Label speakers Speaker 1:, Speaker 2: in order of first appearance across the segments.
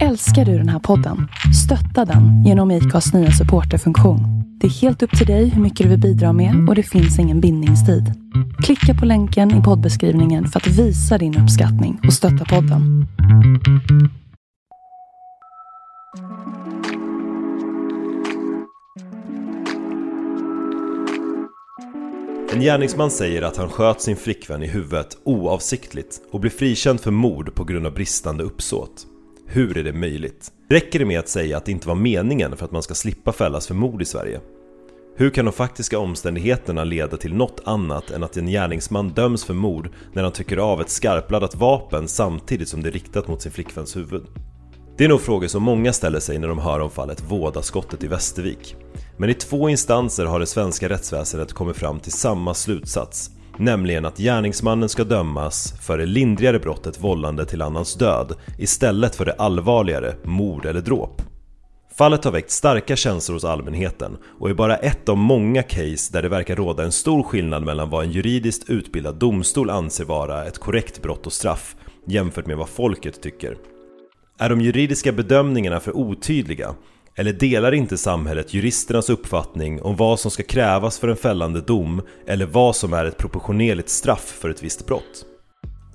Speaker 1: Älskar du den här podden? Stötta den genom IKAs nya supporterfunktion. Det är helt upp till dig hur mycket du vill bidra med och det finns ingen bindningstid. Klicka på länken i poddbeskrivningen för att visa din uppskattning och stötta podden.
Speaker 2: En gärningsman säger att han sköt sin flickvän i huvudet oavsiktligt och blir frikänd för mord på grund av bristande uppsåt. Hur är det möjligt? Räcker det med att säga att det inte var meningen för att man ska slippa fällas för mord i Sverige? Hur kan de faktiska omständigheterna leda till något annat än att en gärningsman döms för mord när han tycker av ett skarpladdat vapen samtidigt som det är riktat mot sin flickväns huvud? Det är nog frågor som många ställer sig när de hör om fallet Vådaskottet i Västervik. Men i två instanser har det svenska rättsväsendet kommit fram till samma slutsats. Nämligen att gärningsmannen ska dömas för det lindrigare brottet vållande till annans död istället för det allvarligare mord eller dråp. Fallet har väckt starka känslor hos allmänheten och är bara ett av många case där det verkar råda en stor skillnad mellan vad en juridiskt utbildad domstol anser vara ett korrekt brott och straff jämfört med vad folket tycker. Är de juridiska bedömningarna för otydliga? Eller delar inte samhället juristernas uppfattning om vad som ska krävas för en fällande dom eller vad som är ett proportionerligt straff för ett visst brott?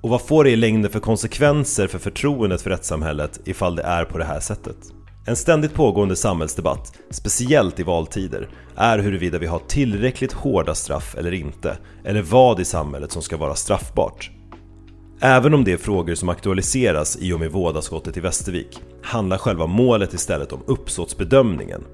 Speaker 2: Och vad får det i längden för konsekvenser för förtroendet för rättssamhället ifall det är på det här sättet? En ständigt pågående samhällsdebatt, speciellt i valtider, är huruvida vi har tillräckligt hårda straff eller inte, eller vad i samhället som ska vara straffbart. Även om det är frågor som aktualiseras i och med vådaskottet i Västervik handlar själva målet istället om uppsåtsbedömningen.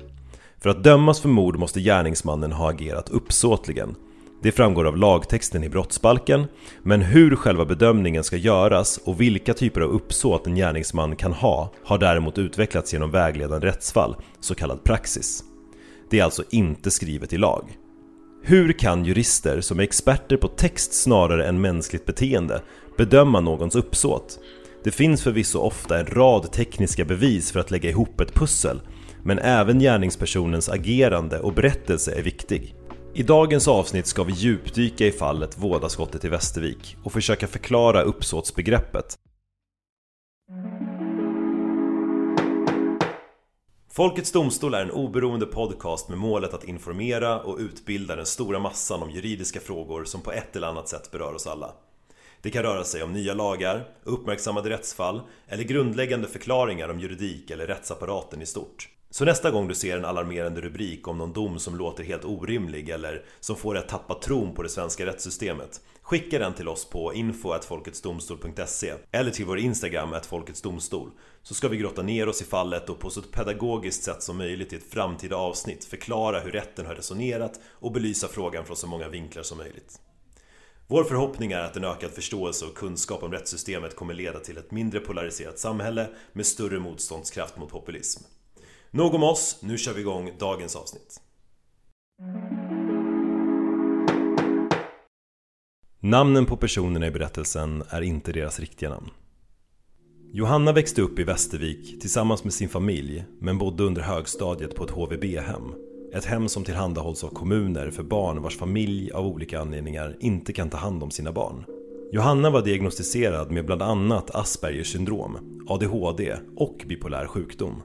Speaker 2: För att dömas för mord måste gärningsmannen ha agerat uppsåtligen. Det framgår av lagtexten i brottsbalken, men hur själva bedömningen ska göras och vilka typer av uppsåt en gärningsman kan ha har däremot utvecklats genom vägledande rättsfall, så kallad praxis. Det är alltså inte skrivet i lag. Hur kan jurister som är experter på text snarare än mänskligt beteende bedöma någons uppsåt? Det finns förvisso ofta en rad tekniska bevis för att lägga ihop ett pussel, men även gärningspersonens agerande och berättelse är viktig. I dagens avsnitt ska vi djupdyka i fallet Vådaskottet i Västervik och försöka förklara uppsåtsbegreppet. Folkets Domstol är en oberoende podcast med målet att informera och utbilda den stora massan om juridiska frågor som på ett eller annat sätt berör oss alla. Det kan röra sig om nya lagar, uppmärksammade rättsfall eller grundläggande förklaringar om juridik eller rättsapparaten i stort. Så nästa gång du ser en alarmerande rubrik om någon dom som låter helt orimlig eller som får dig att tappa tron på det svenska rättssystemet Skicka den till oss på info.folketsdomstol.se eller till vår Instagram @folketsdomstol så ska vi grotta ner oss i fallet och på så ett pedagogiskt sätt som möjligt i ett framtida avsnitt förklara hur rätten har resonerat och belysa frågan från så många vinklar som möjligt. Vår förhoppning är att en ökad förståelse och kunskap om rättssystemet kommer leda till ett mindre polariserat samhälle med större motståndskraft mot populism. Nog om oss, nu kör vi igång dagens avsnitt. Namnen på personerna i berättelsen är inte deras riktiga namn. Johanna växte upp i Västervik tillsammans med sin familj men bodde under högstadiet på ett HVB-hem. Ett hem som tillhandahålls av kommuner för barn vars familj av olika anledningar inte kan ta hand om sina barn. Johanna var diagnostiserad med bland annat Aspergers syndrom, ADHD och bipolär sjukdom.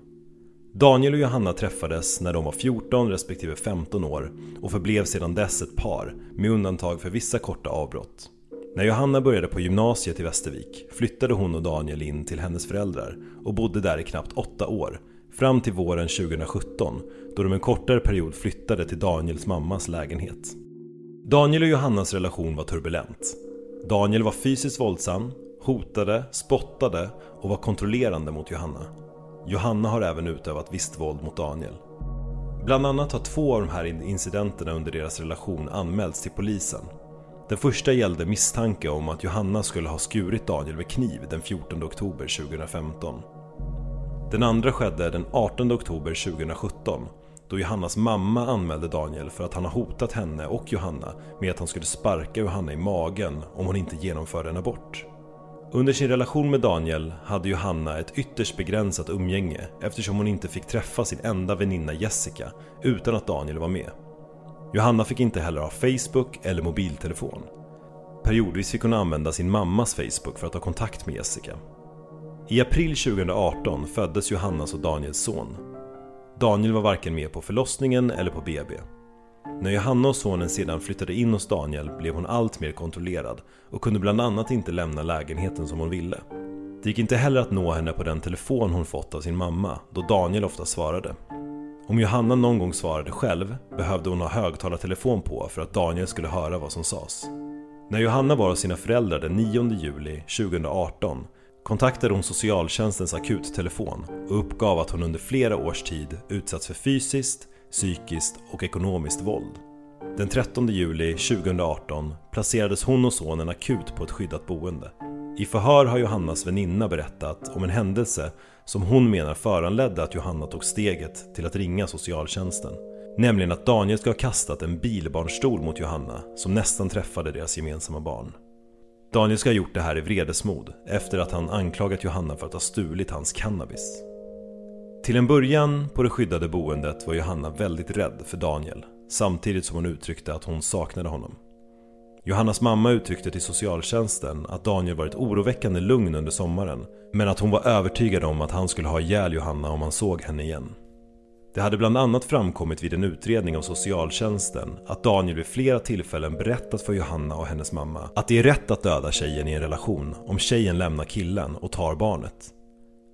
Speaker 2: Daniel och Johanna träffades när de var 14 respektive 15 år och förblev sedan dess ett par med undantag för vissa korta avbrott. När Johanna började på gymnasiet i Västervik flyttade hon och Daniel in till hennes föräldrar och bodde där i knappt åtta år fram till våren 2017 då de en kortare period flyttade till Daniels mammas lägenhet. Daniel och Johannas relation var turbulent. Daniel var fysiskt våldsam, hotade, spottade och var kontrollerande mot Johanna. Johanna har även utövat visst våld mot Daniel. Bland annat har två av de här incidenterna under deras relation anmälts till polisen. Den första gällde misstanke om att Johanna skulle ha skurit Daniel med kniv den 14 oktober 2015. Den andra skedde den 18 oktober 2017 då Johannas mamma anmälde Daniel för att han har hotat henne och Johanna med att han skulle sparka Johanna i magen om hon inte genomförde en abort. Under sin relation med Daniel hade Johanna ett ytterst begränsat umgänge eftersom hon inte fick träffa sin enda väninna Jessica utan att Daniel var med. Johanna fick inte heller ha Facebook eller mobiltelefon. Periodvis fick hon använda sin mammas Facebook för att ha kontakt med Jessica. I april 2018 föddes Johannas och Daniels son. Daniel var varken med på förlossningen eller på BB. När Johanna och sonen sedan flyttade in hos Daniel blev hon allt mer kontrollerad och kunde bland annat inte lämna lägenheten som hon ville. Det gick inte heller att nå henne på den telefon hon fått av sin mamma, då Daniel ofta svarade. Om Johanna någon gång svarade själv behövde hon ha högtalartelefon på för att Daniel skulle höra vad som sades. När Johanna var hos sina föräldrar den 9 juli 2018 kontaktade hon socialtjänstens akuttelefon och uppgav att hon under flera års tid utsatts för fysiskt, psykiskt och ekonomiskt våld. Den 13 juli 2018 placerades hon och sonen akut på ett skyddat boende. I förhör har Johannas väninna berättat om en händelse som hon menar föranledde att Johanna tog steget till att ringa socialtjänsten. Nämligen att Daniel ska ha kastat en bilbarnstol mot Johanna som nästan träffade deras gemensamma barn. Daniel ska ha gjort det här i vredesmod efter att han anklagat Johanna för att ha stulit hans cannabis. Till en början på det skyddade boendet var Johanna väldigt rädd för Daniel samtidigt som hon uttryckte att hon saknade honom. Johannas mamma uttryckte till socialtjänsten att Daniel varit oroväckande lugn under sommaren men att hon var övertygad om att han skulle ha ihjäl Johanna om han såg henne igen. Det hade bland annat framkommit vid en utredning av socialtjänsten att Daniel vid flera tillfällen berättat för Johanna och hennes mamma att det är rätt att döda tjejen i en relation om tjejen lämnar killen och tar barnet.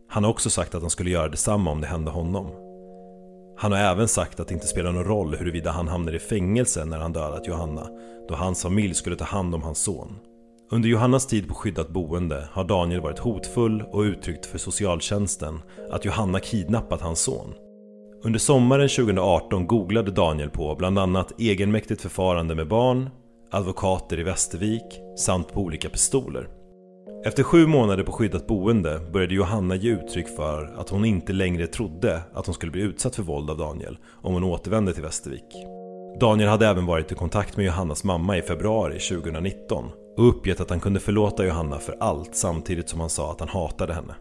Speaker 2: Han har också sagt att han skulle göra detsamma om det hände honom. Han har även sagt att det inte spelar någon roll huruvida han hamnar i fängelse när han dödat Johanna, då hans familj skulle ta hand om hans son. Under Johannas tid på skyddat boende har Daniel varit hotfull och uttryckt för socialtjänsten att Johanna kidnappat hans son. Under sommaren 2018 googlade Daniel på bland annat egenmäktigt förfarande med barn, advokater i Västervik samt på olika pistoler. Efter sju månader på skyddat boende började Johanna ge uttryck för att hon inte längre trodde att hon skulle bli utsatt för våld av Daniel om hon återvände till Västervik. Daniel hade även varit i kontakt med Johannas mamma i februari 2019 och uppgett att han kunde förlåta Johanna för allt samtidigt som han sa att han hatade henne.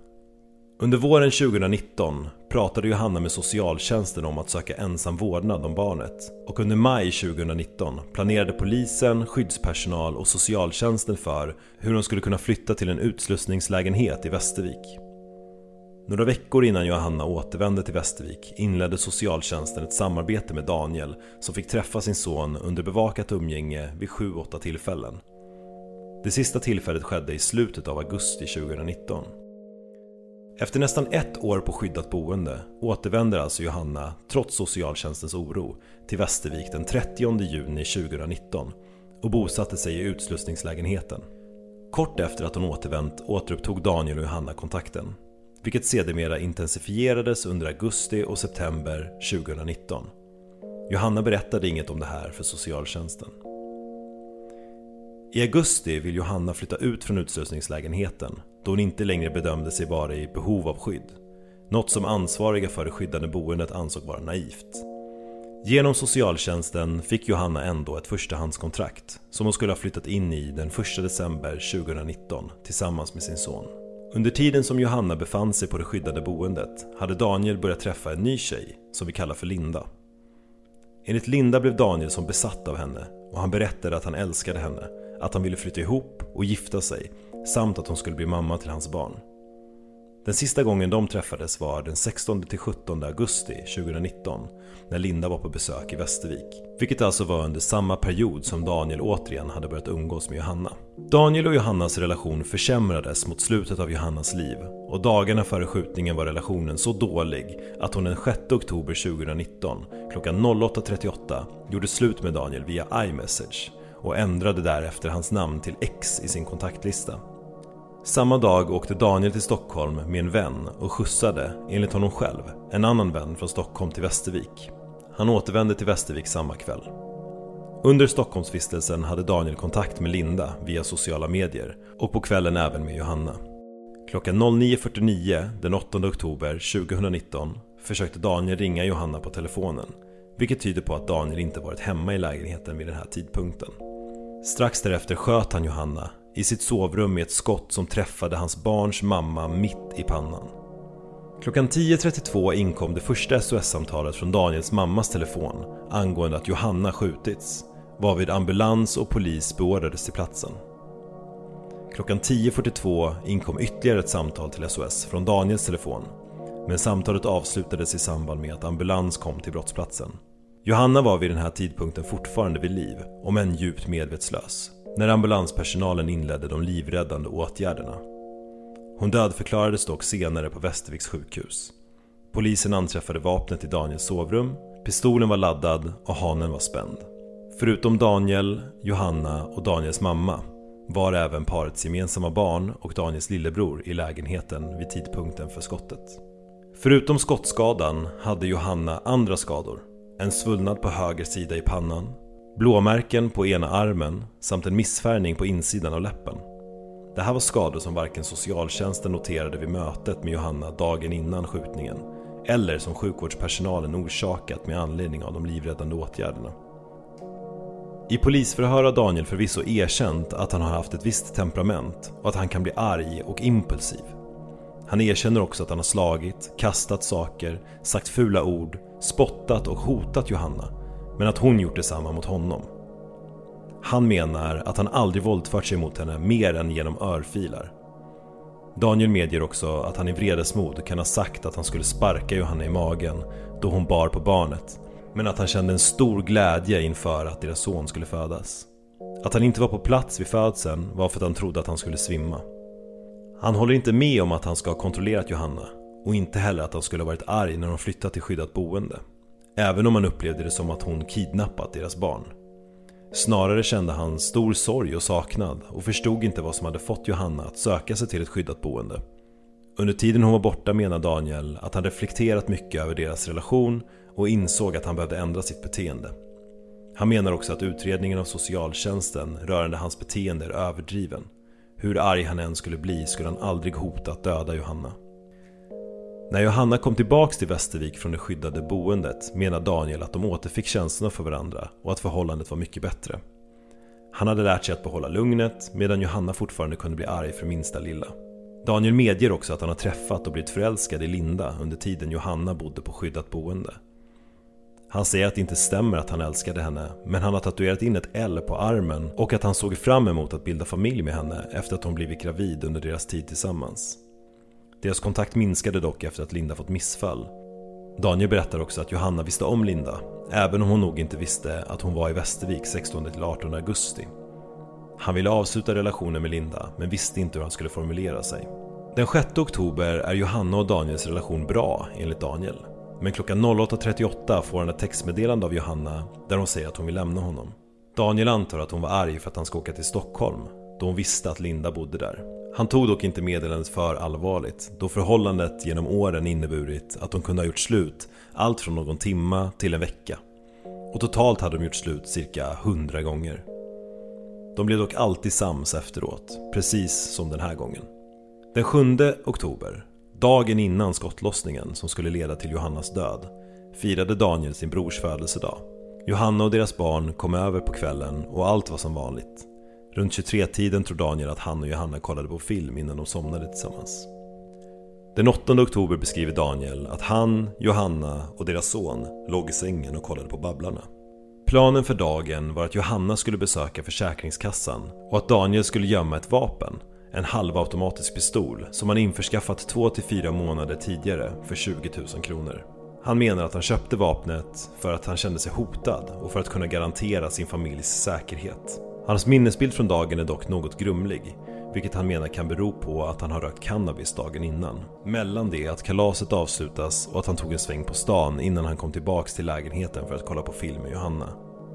Speaker 2: Under våren 2019 pratade Johanna med socialtjänsten om att söka ensam vårdnad om barnet och under maj 2019 planerade polisen, skyddspersonal och socialtjänsten för hur hon skulle kunna flytta till en utslussningslägenhet i Västervik. Några veckor innan Johanna återvände till Västervik inledde socialtjänsten ett samarbete med Daniel som fick träffa sin son under bevakat umgänge vid 7-8 tillfällen. Det sista tillfället skedde i slutet av augusti 2019. Efter nästan ett år på skyddat boende återvänder alltså Johanna, trots socialtjänstens oro, till Västervik den 30 juni 2019 och bosatte sig i utslussningslägenheten. Kort efter att hon återvänt återupptog Daniel och Johanna kontakten, vilket sedermera intensifierades under augusti och september 2019. Johanna berättade inget om det här för socialtjänsten. I augusti vill Johanna flytta ut från utslussningslägenheten då hon inte längre bedömde sig vara i behov av skydd. Något som ansvariga för det skyddade boendet ansåg vara naivt. Genom socialtjänsten fick Johanna ändå ett förstahandskontrakt som hon skulle ha flyttat in i den 1 december 2019 tillsammans med sin son. Under tiden som Johanna befann sig på det skyddade boendet hade Daniel börjat träffa en ny tjej som vi kallar för Linda. Enligt Linda blev Daniel som besatt av henne och han berättade att han älskade henne, att han ville flytta ihop och gifta sig samt att hon skulle bli mamma till hans barn. Den sista gången de träffades var den 16-17 augusti 2019 när Linda var på besök i Västervik. Vilket alltså var under samma period som Daniel återigen hade börjat umgås med Johanna. Daniel och Johannas relation försämrades mot slutet av Johannas liv och dagarna före skjutningen var relationen så dålig att hon den 6 oktober 2019 klockan 08.38 gjorde slut med Daniel via iMessage och ändrade därefter hans namn till X i sin kontaktlista. Samma dag åkte Daniel till Stockholm med en vän och skjutsade, enligt honom själv, en annan vän från Stockholm till Västervik. Han återvände till Västervik samma kväll. Under Stockholmsvistelsen hade Daniel kontakt med Linda via sociala medier och på kvällen även med Johanna. Klockan 09.49 den 8 oktober 2019 försökte Daniel ringa Johanna på telefonen vilket tyder på att Daniel inte varit hemma i lägenheten vid den här tidpunkten. Strax därefter sköt han Johanna i sitt sovrum med ett skott som träffade hans barns mamma mitt i pannan. Klockan 10.32 inkom det första SOS-samtalet från Daniels mammas telefon angående att Johanna skjutits, varvid ambulans och polis beordrades till platsen. Klockan 10.42 inkom ytterligare ett samtal till SOS från Daniels telefon. Men samtalet avslutades i samband med att ambulans kom till brottsplatsen. Johanna var vid den här tidpunkten fortfarande vid liv, om än djupt medvetslös, när ambulanspersonalen inledde de livräddande åtgärderna. Hon dödförklarades dock senare på Västerviks sjukhus. Polisen anträffade vapnet i Daniels sovrum, pistolen var laddad och hanen var spänd. Förutom Daniel, Johanna och Daniels mamma var även parets gemensamma barn och Daniels lillebror i lägenheten vid tidpunkten för skottet. Förutom skottskadan hade Johanna andra skador. En svullnad på höger sida i pannan, blåmärken på ena armen samt en missfärgning på insidan av läppen. Det här var skador som varken socialtjänsten noterade vid mötet med Johanna dagen innan skjutningen eller som sjukvårdspersonalen orsakat med anledning av de livräddande åtgärderna. I polisförhör har Daniel förvisso erkänt att han har haft ett visst temperament och att han kan bli arg och impulsiv. Han erkänner också att han har slagit, kastat saker, sagt fula ord, spottat och hotat Johanna, men att hon gjort detsamma mot honom. Han menar att han aldrig våldfört sig mot henne mer än genom örfilar. Daniel medger också att han i vredesmod kan ha sagt att han skulle sparka Johanna i magen då hon bar på barnet men att han kände en stor glädje inför att deras son skulle födas. Att han inte var på plats vid födseln var för att han trodde att han skulle svimma. Han håller inte med om att han ska ha kontrollerat Johanna och inte heller att han skulle ha varit arg när de flyttat till skyddat boende. Även om han upplevde det som att hon kidnappat deras barn. Snarare kände han stor sorg och saknad och förstod inte vad som hade fått Johanna att söka sig till ett skyddat boende. Under tiden hon var borta menar Daniel att han reflekterat mycket över deras relation och insåg att han behövde ändra sitt beteende. Han menar också att utredningen av socialtjänsten rörande hans beteende är överdriven. Hur arg han än skulle bli skulle han aldrig hota att döda Johanna. När Johanna kom tillbaks till Västervik från det skyddade boendet menar Daniel att de återfick känslorna för varandra och att förhållandet var mycket bättre. Han hade lärt sig att behålla lugnet medan Johanna fortfarande kunde bli arg för minsta lilla. Daniel medger också att han har träffat och blivit förälskad i Linda under tiden Johanna bodde på skyddat boende. Han säger att det inte stämmer att han älskade henne, men han har tatuerat in ett L på armen och att han såg fram emot att bilda familj med henne efter att hon blivit gravid under deras tid tillsammans. Deras kontakt minskade dock efter att Linda fått missfall. Daniel berättar också att Johanna visste om Linda, även om hon nog inte visste att hon var i Västervik 16-18 augusti. Han ville avsluta relationen med Linda, men visste inte hur han skulle formulera sig. Den 6 oktober är Johanna och Daniels relation bra, enligt Daniel. Men klockan 08.38 får han ett textmeddelande av Johanna där hon säger att hon vill lämna honom. Daniel antar att hon var arg för att han ska åka till Stockholm, då hon visste att Linda bodde där. Han tog dock inte meddelandet för allvarligt, då förhållandet genom åren inneburit att de kunde ha gjort slut allt från någon timma till en vecka. Och totalt hade de gjort slut cirka 100 gånger. De blev dock alltid sams efteråt, precis som den här gången. Den 7 oktober Dagen innan skottlossningen som skulle leda till Johannas död firade Daniel sin brors födelsedag. Johanna och deras barn kom över på kvällen och allt var som vanligt. Runt 23-tiden tror Daniel att han och Johanna kollade på film innan de somnade tillsammans. Den 8 oktober beskriver Daniel att han, Johanna och deras son låg i sängen och kollade på Babblarna. Planen för dagen var att Johanna skulle besöka Försäkringskassan och att Daniel skulle gömma ett vapen en halvautomatisk pistol som han införskaffat 2-4 månader tidigare för 20 000 kronor. Han menar att han köpte vapnet för att han kände sig hotad och för att kunna garantera sin familjs säkerhet. Hans minnesbild från dagen är dock något grumlig, vilket han menar kan bero på att han har rökt cannabis dagen innan. Mellan det att kalaset avslutas och att han tog en sväng på stan innan han kom tillbaks till lägenheten för att kolla på film med Johanna.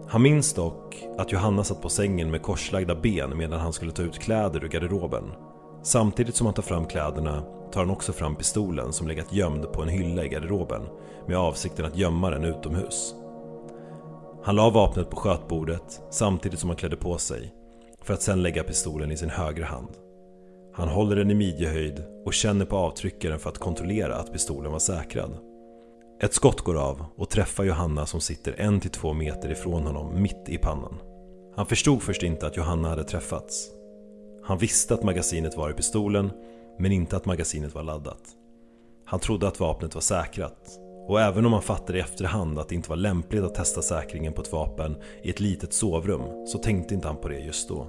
Speaker 2: Han minns dock att Johanna satt på sängen med korslagda ben medan han skulle ta ut kläder ur garderoben. Samtidigt som han tar fram kläderna tar han också fram pistolen som legat gömd på en hylla i garderoben med avsikten att gömma den utomhus. Han la vapnet på skötbordet samtidigt som han klädde på sig för att sedan lägga pistolen i sin högra hand. Han håller den i midjehöjd och känner på avtryckaren för att kontrollera att pistolen var säkrad. Ett skott går av och träffar Johanna som sitter en till två meter ifrån honom mitt i pannan. Han förstod först inte att Johanna hade träffats. Han visste att magasinet var i pistolen, men inte att magasinet var laddat. Han trodde att vapnet var säkrat. Och även om han fattade i efterhand att det inte var lämpligt att testa säkringen på ett vapen i ett litet sovrum så tänkte inte han på det just då.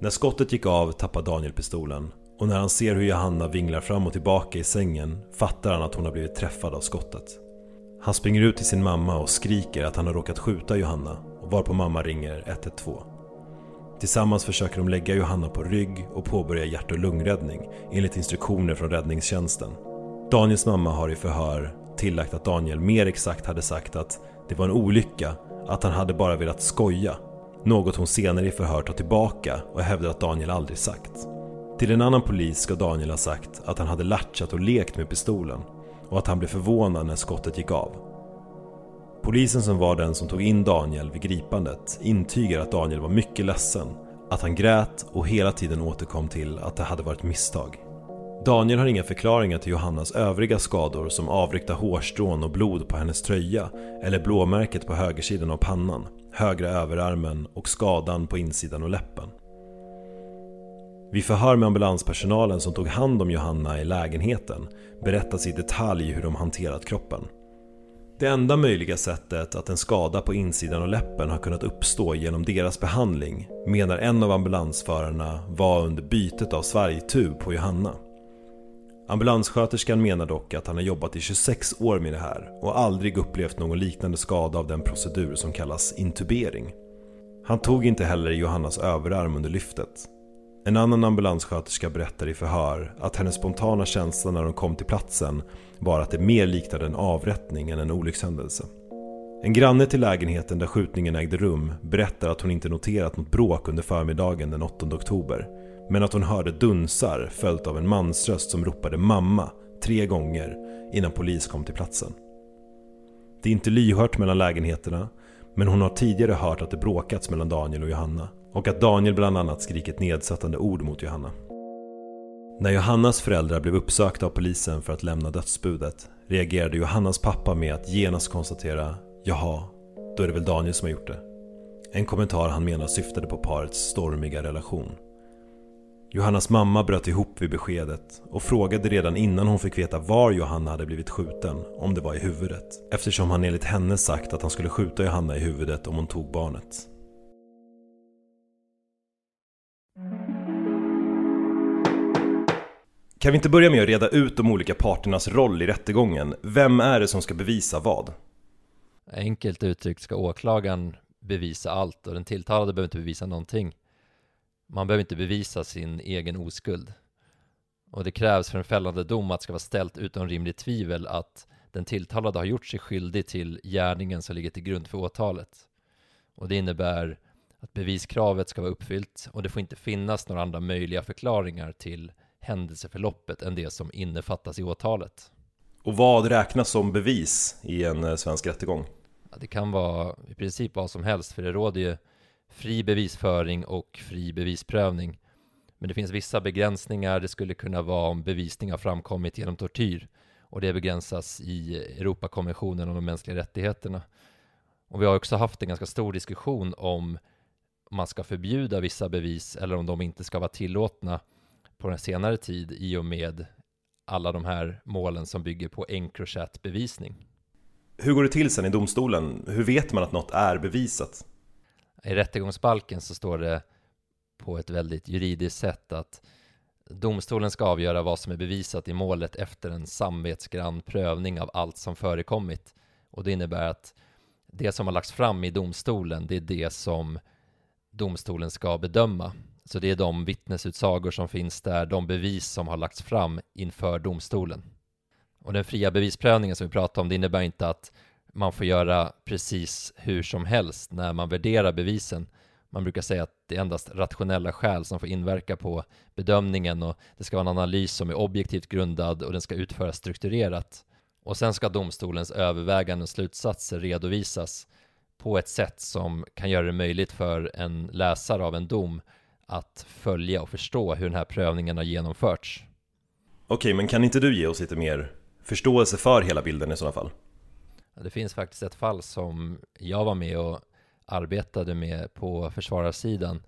Speaker 2: När skottet gick av tappar Daniel pistolen och när han ser hur Johanna vinglar fram och tillbaka i sängen fattar han att hon har blivit träffad av skottet. Han springer ut till sin mamma och skriker att han har råkat skjuta Johanna och varpå mamma ringer 112. Tillsammans försöker de lägga Johanna på rygg och påbörja hjärt och lungräddning enligt instruktioner från räddningstjänsten. Daniels mamma har i förhör tillagt att Daniel mer exakt hade sagt att det var en olycka, att han hade bara velat skoja. Något hon senare i förhör tar tillbaka och hävdar att Daniel aldrig sagt. Till en annan polis ska Daniel ha sagt att han hade latchat och lekt med pistolen och att han blev förvånad när skottet gick av. Polisen som var den som tog in Daniel vid gripandet intygar att Daniel var mycket ledsen, att han grät och hela tiden återkom till att det hade varit misstag. Daniel har inga förklaringar till Johannas övriga skador som avryckta hårstrån och blod på hennes tröja eller blåmärket på högersidan av pannan, högra överarmen och skadan på insidan av läppen. Vid förhör med ambulanspersonalen som tog hand om Johanna i lägenheten berättas i detalj hur de hanterat kroppen. Det enda möjliga sättet att en skada på insidan av läppen har kunnat uppstå genom deras behandling menar en av ambulansförarna var under bytet av svargtub på Johanna. Ambulanssköterskan menar dock att han har jobbat i 26 år med det här och aldrig upplevt någon liknande skada av den procedur som kallas intubering. Han tog inte heller Johannas överarm under lyftet. En annan ambulanssköterska berättar i förhör att hennes spontana känsla när de kom till platsen var att det mer liknade en avrättning än en olyckshändelse. En granne till lägenheten där skjutningen ägde rum berättar att hon inte noterat något bråk under förmiddagen den 8 oktober men att hon hörde dunsar följt av en mansröst som ropade mamma tre gånger innan polis kom till platsen. Det är inte lyhört mellan lägenheterna men hon har tidigare hört att det bråkats mellan Daniel och Johanna och att Daniel bland annat skrikit nedsättande ord mot Johanna. När Johannas föräldrar blev uppsökta av polisen för att lämna dödsbudet reagerade Johannas pappa med att genast konstatera “Jaha, då är det väl Daniel som har gjort det”. En kommentar han menar syftade på parets stormiga relation. Johannas mamma bröt ihop vid beskedet och frågade redan innan hon fick veta var Johanna hade blivit skjuten om det var i huvudet eftersom han enligt henne sagt att han skulle skjuta Johanna i huvudet om hon tog barnet. Kan vi inte börja med att reda ut de olika parternas roll i rättegången? Vem är det som ska bevisa vad?
Speaker 3: Enkelt uttryckt ska åklagaren bevisa allt och den tilltalade behöver inte bevisa någonting. Man behöver inte bevisa sin egen oskuld. Och det krävs för en fällande dom att det ska vara ställt utom rimligt tvivel att den tilltalade har gjort sig skyldig till gärningen som ligger till grund för åtalet. Och det innebär att beviskravet ska vara uppfyllt och det får inte finnas några andra möjliga förklaringar till händelseförloppet än det som innefattas i åtalet.
Speaker 2: Och vad räknas som bevis i en eh, svensk rättegång?
Speaker 3: Ja, det kan vara i princip vad som helst, för det råder ju fri bevisföring och fri bevisprövning. Men det finns vissa begränsningar. Det skulle kunna vara om bevisning har framkommit genom tortyr och det begränsas i Europakonventionen om de mänskliga rättigheterna. Och vi har också haft en ganska stor diskussion om man ska förbjuda vissa bevis eller om de inte ska vara tillåtna på den senare tid i och med alla de här målen som bygger på Encrochat-bevisning.
Speaker 2: Hur går det till sen i domstolen? Hur vet man att något är bevisat?
Speaker 3: I rättegångsbalken så står det på ett väldigt juridiskt sätt att domstolen ska avgöra vad som är bevisat i målet efter en samvetsgrann prövning av allt som förekommit. Och det innebär att det som har lagts fram i domstolen, det är det som domstolen ska bedöma. Så det är de vittnesutsagor som finns där, de bevis som har lagts fram inför domstolen. Och den fria bevisprövningen som vi pratar om, det innebär inte att man får göra precis hur som helst när man värderar bevisen. Man brukar säga att det är endast rationella skäl som får inverka på bedömningen och det ska vara en analys som är objektivt grundad och den ska utföras strukturerat. Och sen ska domstolens överväganden och slutsatser redovisas på ett sätt som kan göra det möjligt för en läsare av en dom att följa och förstå hur den här prövningen har genomförts.
Speaker 2: Okej, men kan inte du ge oss lite mer förståelse för hela bilden i sådana fall?
Speaker 3: Det finns faktiskt ett fall som jag var med och arbetade med på försvararsidan.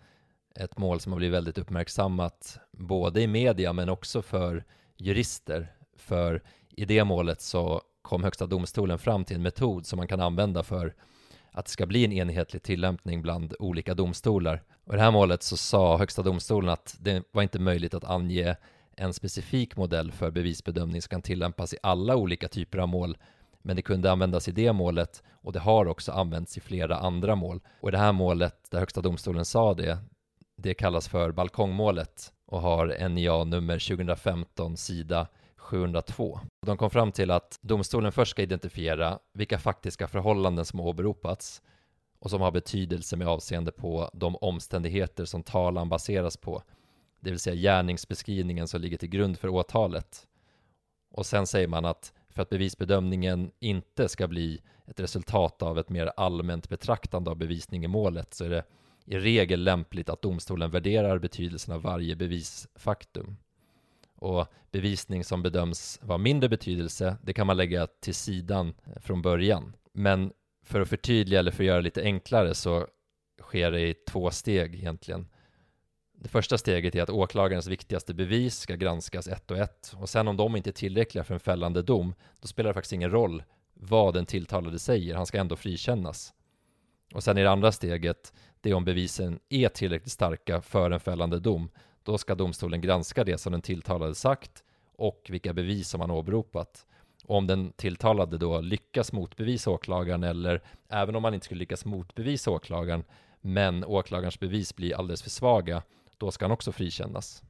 Speaker 3: Ett mål som har blivit väldigt uppmärksammat både i media men också för jurister. För i det målet så kom Högsta domstolen fram till en metod som man kan använda för att det ska bli en enhetlig tillämpning bland olika domstolar. Och i det här målet så sa Högsta domstolen att det var inte möjligt att ange en specifik modell för bevisbedömning som kan tillämpas i alla olika typer av mål men det kunde användas i det målet och det har också använts i flera andra mål. Och i det här målet där Högsta domstolen sa det, det kallas för balkongmålet och har NIA nummer 2015 sida 702. De kom fram till att domstolen först ska identifiera vilka faktiska förhållanden som har åberopats och som har betydelse med avseende på de omständigheter som talan baseras på, det vill säga gärningsbeskrivningen som ligger till grund för åtalet. Och sen säger man att för att bevisbedömningen inte ska bli ett resultat av ett mer allmänt betraktande av bevisning i målet så är det i regel lämpligt att domstolen värderar betydelsen av varje bevisfaktum. Och bevisning som bedöms vara mindre betydelse, det kan man lägga till sidan eh, från början. Men för att förtydliga eller för att göra det lite enklare så sker det i två steg egentligen. Det första steget är att åklagarens viktigaste bevis ska granskas ett och ett och sen om de inte är tillräckliga för en fällande dom, då spelar det faktiskt ingen roll vad den tilltalade säger, han ska ändå frikännas. Och sen i det andra steget, det är om bevisen är tillräckligt starka för en fällande dom, då ska domstolen granska det som den tilltalade sagt och vilka bevis som han åberopat. Och om den tilltalade då lyckas motbevisa åklagaren eller även om man inte skulle lyckas motbevisa åklagaren men åklagarens bevis blir alldeles för svaga då ska han också frikännas.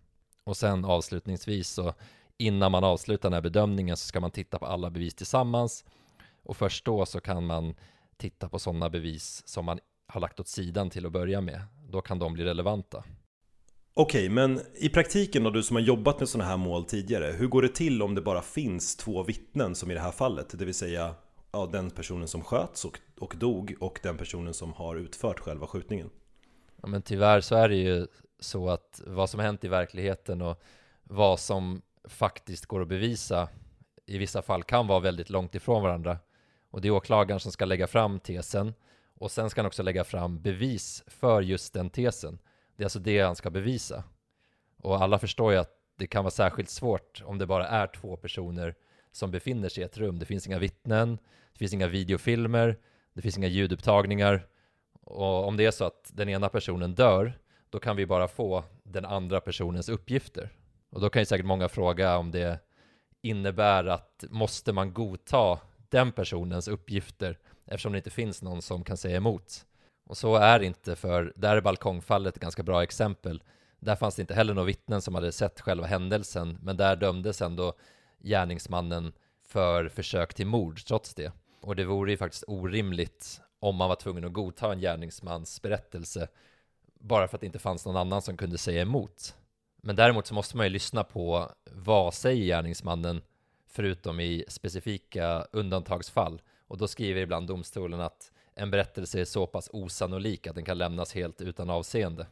Speaker 3: Och sen avslutningsvis så innan man avslutar den här bedömningen så ska man titta på alla bevis tillsammans och först då så kan man titta på sådana bevis som man har lagt åt sidan till att börja med. Då kan de bli relevanta.
Speaker 2: Okej, men i praktiken då, du som har jobbat med sådana här mål tidigare, hur går det till om det bara finns två vittnen som i det här fallet? Det vill säga ja, den personen som sköts och, och dog och den personen som har utfört själva skjutningen.
Speaker 3: Ja, men tyvärr så är det ju så att vad som hänt i verkligheten och vad som faktiskt går att bevisa i vissa fall kan vara väldigt långt ifrån varandra. Och det är åklagaren som ska lägga fram tesen och sen ska han också lägga fram bevis för just den tesen. Det är alltså det han ska bevisa. Och alla förstår ju att det kan vara särskilt svårt om det bara är två personer som befinner sig i ett rum. Det finns inga vittnen, det finns inga videofilmer, det finns inga ljudupptagningar. Och om det är så att den ena personen dör, då kan vi bara få den andra personens uppgifter. Och då kan ju säkert många fråga om det innebär att måste man godta den personens uppgifter eftersom det inte finns någon som kan säga emot. Och så är det inte för, där är balkongfallet ett ganska bra exempel. Där fanns det inte heller några vittnen som hade sett själva händelsen, men där dömdes ändå gärningsmannen för försök till mord trots det. Och det vore ju faktiskt orimligt om man var tvungen att godta en gärningsmans berättelse bara för att det inte fanns någon annan som kunde säga emot. Men däremot så måste man ju lyssna på vad säger gärningsmannen förutom i specifika undantagsfall. Och då skriver ibland domstolen att en berättelse är så pass osannolik att den kan lämnas helt utan avseende.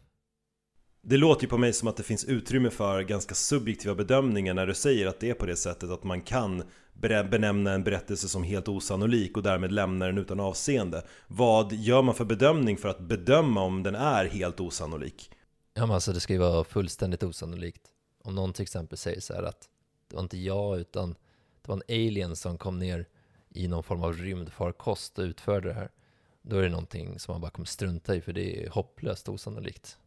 Speaker 2: Det låter ju på mig som att det finns utrymme för ganska subjektiva bedömningar när du säger att det är på det sättet att man kan benämna en berättelse som helt osannolik och därmed lämna den utan avseende. Vad gör man för bedömning för att bedöma om den är helt osannolik?
Speaker 3: Ja men alltså det ska ju vara fullständigt osannolikt. Om någon till exempel säger så här att det var inte jag utan det var en alien som kom ner i någon form av rymdfarkost och utförde det här. Då är det någonting som man bara kommer strunta i för det är hopplöst osannolikt.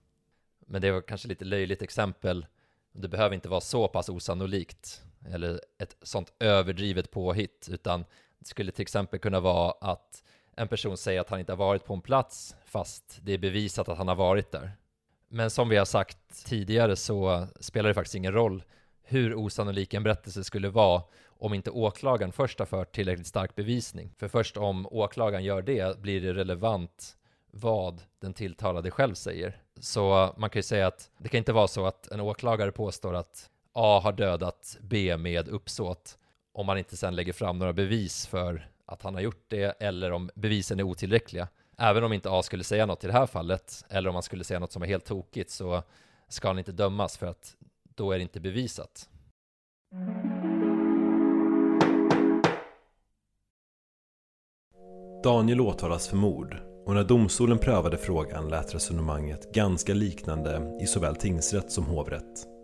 Speaker 3: Men det var kanske lite löjligt exempel. Det behöver inte vara så pass osannolikt eller ett sånt överdrivet påhitt, utan det skulle till exempel kunna vara att en person säger att han inte har varit på en plats fast det är bevisat att han har varit där. Men som vi har sagt tidigare så spelar det faktiskt ingen roll hur osannolik en berättelse skulle vara om inte åklagaren först har fört tillräckligt stark bevisning. För först om åklagaren gör det blir det relevant vad den tilltalade själv säger. Så man kan ju säga att det kan inte vara så att en åklagare påstår att A har dödat B med uppsåt om man inte sen lägger fram några bevis för att han har gjort det eller om bevisen är otillräckliga. Även om inte A skulle säga något i det här fallet eller om han skulle säga något som är helt tokigt så ska han inte dömas för att då är det inte bevisat.
Speaker 2: Daniel åtalas för mord och när domstolen prövade frågan lät resonemanget ganska liknande i såväl tingsrätt som hovrätt.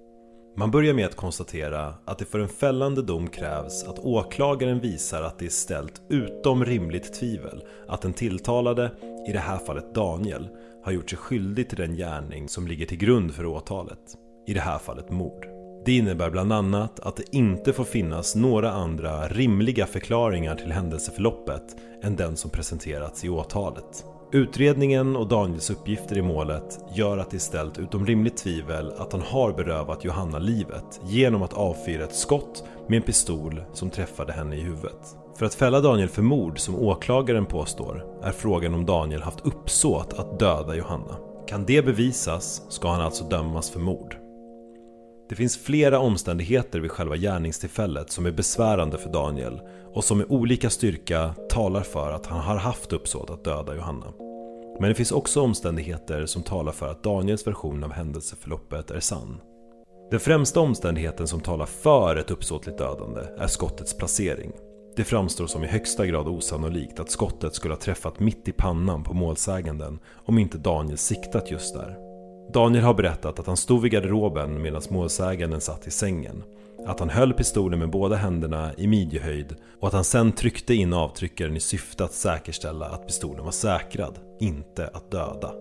Speaker 2: Man börjar med att konstatera att det för en fällande dom krävs att åklagaren visar att det är ställt utom rimligt tvivel att den tilltalade, i det här fallet Daniel, har gjort sig skyldig till den gärning som ligger till grund för åtalet. I det här fallet mord. Det innebär bland annat att det inte får finnas några andra rimliga förklaringar till händelseförloppet än den som presenterats i åtalet. Utredningen och Daniels uppgifter i målet gör att det är ställt utom rimligt tvivel att han har berövat Johanna livet genom att avfyra ett skott med en pistol som träffade henne i huvudet. För att fälla Daniel för mord, som åklagaren påstår, är frågan om Daniel haft uppsåt att döda Johanna. Kan det bevisas ska han alltså dömas för mord. Det finns flera omständigheter vid själva gärningstillfället som är besvärande för Daniel och som med olika styrka talar för att han har haft uppsåt att döda Johanna. Men det finns också omständigheter som talar för att Daniels version av händelseförloppet är sann. Den främsta omständigheten som talar för ett uppsåtligt dödande är skottets placering. Det framstår som i högsta grad osannolikt att skottet skulle ha träffat mitt i pannan på målsäganden om inte Daniel siktat just där. Daniel har berättat att han stod vid garderoben medan målsäganden satt i sängen. Att han höll pistolen med båda händerna i midjehöjd och att han sen tryckte in avtryckaren i syfte att säkerställa att pistolen var säkrad, inte att döda.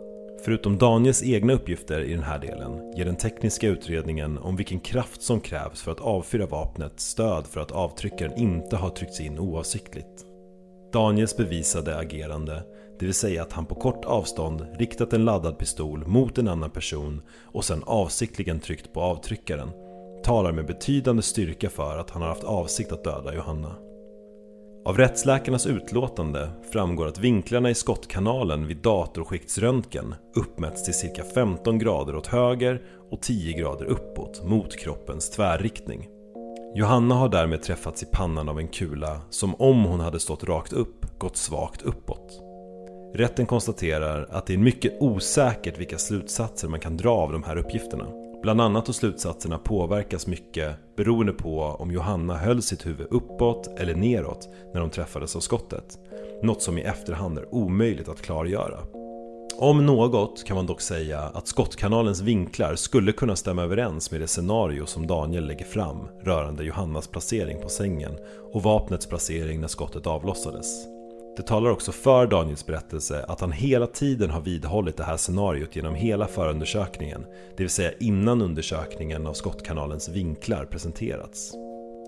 Speaker 2: Förutom Daniels egna uppgifter i den här delen ger den tekniska utredningen om vilken kraft som krävs för att avfyra vapnet stöd för att avtryckaren inte har tryckts in oavsiktligt. Daniels bevisade agerande, det vill säga att han på kort avstånd riktat en laddad pistol mot en annan person och sen avsiktligen tryckt på avtryckaren, talar med betydande styrka för att han har haft avsikt att döda Johanna. Av rättsläkarnas utlåtande framgår att vinklarna i skottkanalen vid datorskiktsröntgen uppmätts till cirka 15 grader åt höger och 10 grader uppåt mot kroppens tvärriktning. Johanna har därmed träffats i pannan av en kula som om hon hade stått rakt upp gått svagt uppåt. Rätten konstaterar att det är mycket osäkert vilka slutsatser man kan dra av de här uppgifterna. Bland annat och slutsatserna påverkas mycket beroende på om Johanna höll sitt huvud uppåt eller neråt när de träffades av skottet. Något som i efterhand är omöjligt att klargöra. Om något kan man dock säga att skottkanalens vinklar skulle kunna stämma överens med det scenario som Daniel lägger fram rörande Johannas placering på sängen och vapnets placering när skottet avlossades. Det talar också för Daniels berättelse att han hela tiden har vidhållit det här scenariot genom hela förundersökningen, det vill säga innan undersökningen av skottkanalens vinklar presenterats.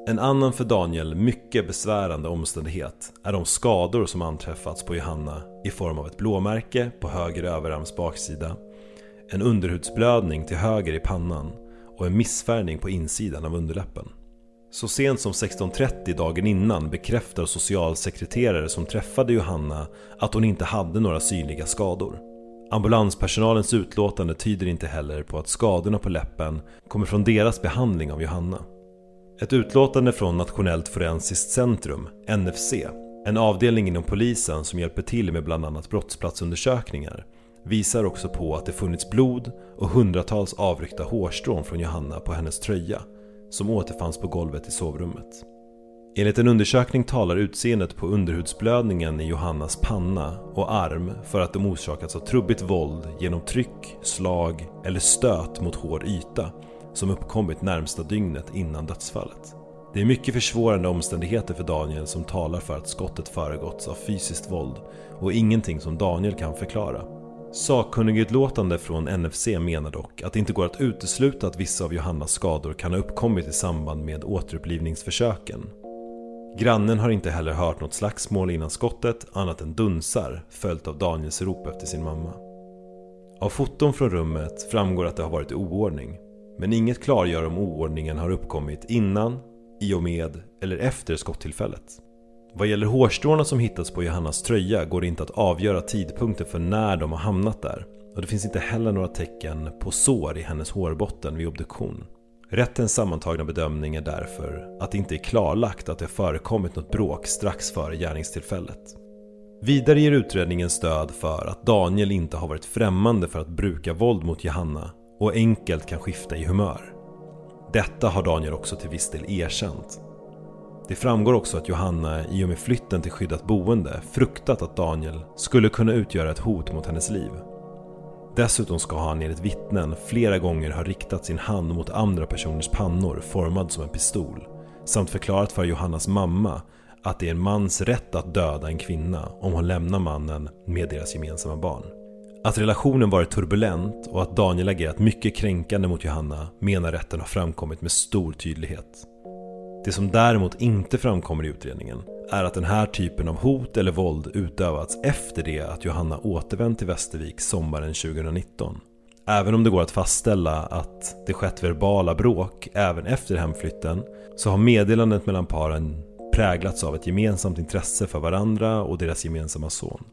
Speaker 2: En annan för Daniel mycket besvärande omständighet är de skador som anträffats på Johanna i form av ett blåmärke på höger överarms baksida, en underhudsblödning till höger i pannan och en missfärgning på insidan av underläppen. Så sent som 16.30 dagen innan bekräftar socialsekreterare som träffade Johanna att hon inte hade några synliga skador. Ambulanspersonalens utlåtande tyder inte heller på att skadorna på läppen kommer från deras behandling av Johanna. Ett utlåtande från Nationellt forensiskt centrum, NFC, en avdelning inom polisen som hjälper till med bland annat brottsplatsundersökningar, visar också på att det funnits blod och hundratals avryckta hårstrån från Johanna på hennes tröja som återfanns på golvet i sovrummet. Enligt en undersökning talar utseendet på underhudsblödningen i Johannas panna och arm för att de orsakats av trubbigt våld genom tryck, slag eller stöt mot hård yta som uppkommit närmsta dygnet innan dödsfallet. Det är mycket försvårande omständigheter för Daniel som talar för att skottet föregåtts av fysiskt våld och ingenting som Daniel kan förklara. Sakkunnigutlåtande från NFC menar dock att det inte går att utesluta att vissa av Johannas skador kan ha uppkommit i samband med återupplivningsförsöken. Grannen har inte heller hört något slagsmål innan skottet annat än dunsar följt av Daniels rop efter sin mamma. Av foton från rummet framgår att det har varit oordning men inget klargör om oordningen har uppkommit innan, i och med eller efter skottillfället. Vad gäller hårstråna som hittats på Johannas tröja går det inte att avgöra tidpunkten för när de har hamnat där och det finns inte heller några tecken på sår i hennes hårbotten vid obduktion. Rättens sammantagna bedömning är därför att det inte är klarlagt att det förekommit något bråk strax före gärningstillfället. Vidare ger utredningen stöd för att Daniel inte har varit främmande för att bruka våld mot Johanna och enkelt kan skifta i humör. Detta har Daniel också till viss del erkänt det framgår också att Johanna i och med flytten till skyddat boende fruktat att Daniel skulle kunna utgöra ett hot mot hennes liv. Dessutom ska han enligt vittnen flera gånger ha riktat sin hand mot andra personers pannor formad som en pistol. Samt förklarat för Johannas mamma att det är en mans rätt att döda en kvinna om hon lämnar mannen med deras gemensamma barn. Att relationen varit turbulent och att Daniel agerat mycket kränkande mot Johanna menar rätten har framkommit med stor tydlighet. Det som däremot inte framkommer i utredningen är att den här typen av hot eller våld utövats efter det att Johanna återvänt till Västervik sommaren 2019. Även om det går att fastställa att det skett verbala bråk även efter hemflytten så har meddelandet mellan paren präglats av ett gemensamt intresse för varandra och deras gemensamma son.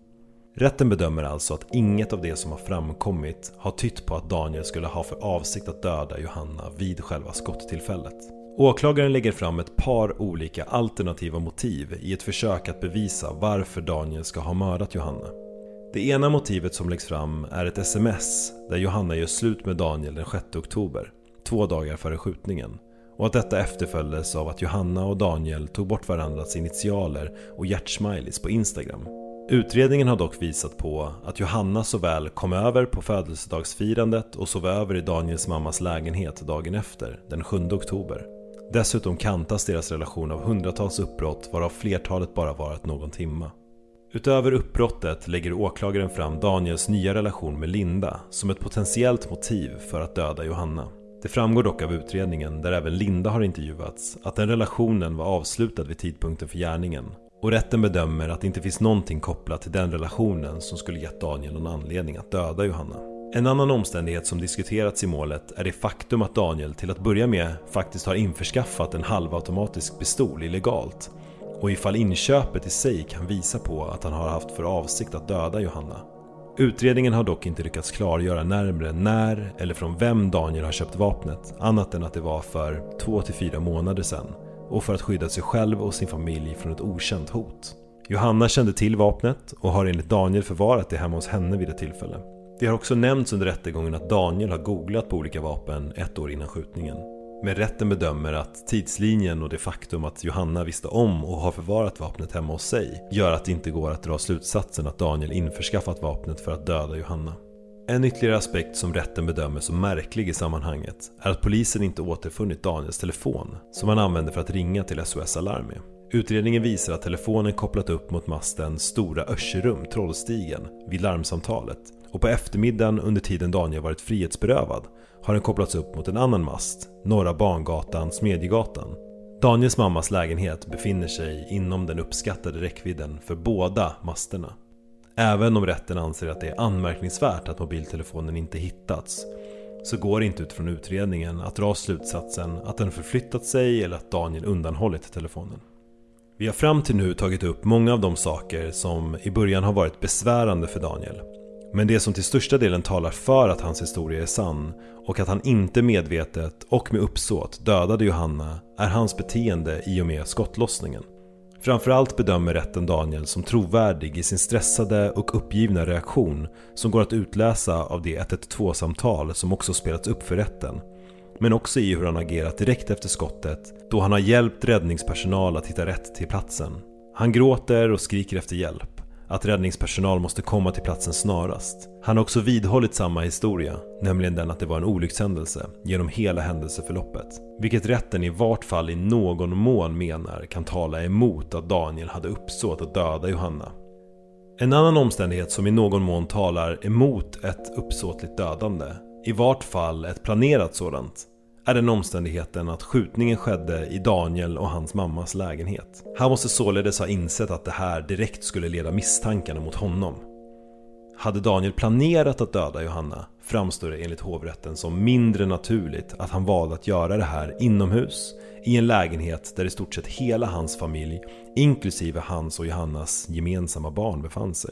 Speaker 2: Rätten bedömer alltså att inget av det som har framkommit har tytt på att Daniel skulle ha för avsikt att döda Johanna vid själva skottillfället. Åklagaren lägger fram ett par olika alternativa motiv i ett försök att bevisa varför Daniel ska ha mördat Johanna. Det ena motivet som läggs fram är ett sms där Johanna gör slut med Daniel den 6 oktober, två dagar före skjutningen. Och att detta efterföljdes av att Johanna och Daniel tog bort varandras initialer och hjärtsmileys på Instagram. Utredningen har dock visat på att Johanna såväl kom över på födelsedagsfirandet och sov över i Daniels mammas lägenhet dagen efter, den 7 oktober. Dessutom kantas deras relation av hundratals uppbrott varav flertalet bara varat någon timma. Utöver uppbrottet lägger åklagaren fram Daniels nya relation med Linda som ett potentiellt motiv för att döda Johanna. Det framgår dock av utredningen, där även Linda har intervjuats, att den relationen var avslutad vid tidpunkten för gärningen. Och rätten bedömer att det inte finns någonting kopplat till den relationen som skulle gett Daniel någon anledning att döda Johanna. En annan omständighet som diskuterats i målet är det faktum att Daniel till att börja med faktiskt har införskaffat en halvautomatisk pistol illegalt och ifall inköpet i sig kan visa på att han har haft för avsikt att döda Johanna. Utredningen har dock inte lyckats klargöra närmre när eller från vem Daniel har köpt vapnet annat än att det var för 2-4 månader sedan och för att skydda sig själv och sin familj från ett okänt hot. Johanna kände till vapnet och har enligt Daniel förvarat det hemma hos henne vid ett tillfälle. Det har också nämnts under rättegången att Daniel har googlat på olika vapen ett år innan skjutningen. Men rätten bedömer att tidslinjen och det faktum att Johanna visste om och har förvarat vapnet hemma hos sig gör att det inte går att dra slutsatsen att Daniel införskaffat vapnet för att döda Johanna. En ytterligare aspekt som rätten bedömer som märklig i sammanhanget är att polisen inte återfunnit Daniels telefon som han använde för att ringa till SOS Alarm med. Utredningen visar att telefonen kopplat upp mot masten Stora Örserum, Trollstigen, vid larmsamtalet och på eftermiddagen under tiden Daniel varit frihetsberövad har den kopplats upp mot en annan mast, Norra Bangatan, Smedjegatan. Daniels mammas lägenhet befinner sig inom den uppskattade räckvidden för båda masterna. Även om rätten anser att det är anmärkningsvärt att mobiltelefonen inte hittats så går det inte utifrån utredningen att dra slutsatsen att den förflyttat sig eller att Daniel undanhållit telefonen. Vi har fram till nu tagit upp många av de saker som i början har varit besvärande för Daniel men det som till största delen talar för att hans historia är sann och att han inte medvetet och med uppsåt dödade Johanna är hans beteende i och med skottlossningen. Framförallt bedömer rätten Daniel som trovärdig i sin stressade och uppgivna reaktion som går att utläsa av det 112-samtal som också spelats upp för rätten. Men också i hur han agerat direkt efter skottet då han har hjälpt räddningspersonal att hitta rätt till platsen. Han gråter och skriker efter hjälp att räddningspersonal måste komma till platsen snarast. Han har också vidhållit samma historia, nämligen den att det var en olyckshändelse genom hela händelseförloppet. Vilket rätten i vart fall i någon mån menar kan tala emot att Daniel hade uppsåt att döda Johanna. En annan omständighet som i någon mån talar emot ett uppsåtligt dödande, i vart fall ett planerat sådant, är den omständigheten att skjutningen skedde i Daniel och hans mammas lägenhet. Han måste således ha insett att det här direkt skulle leda misstankarna mot honom. Hade Daniel planerat att döda Johanna framstår det enligt hovrätten som mindre naturligt att han valde att göra det här inomhus i en lägenhet där i stort sett hela hans familj, inklusive hans och Johannas gemensamma barn befann sig.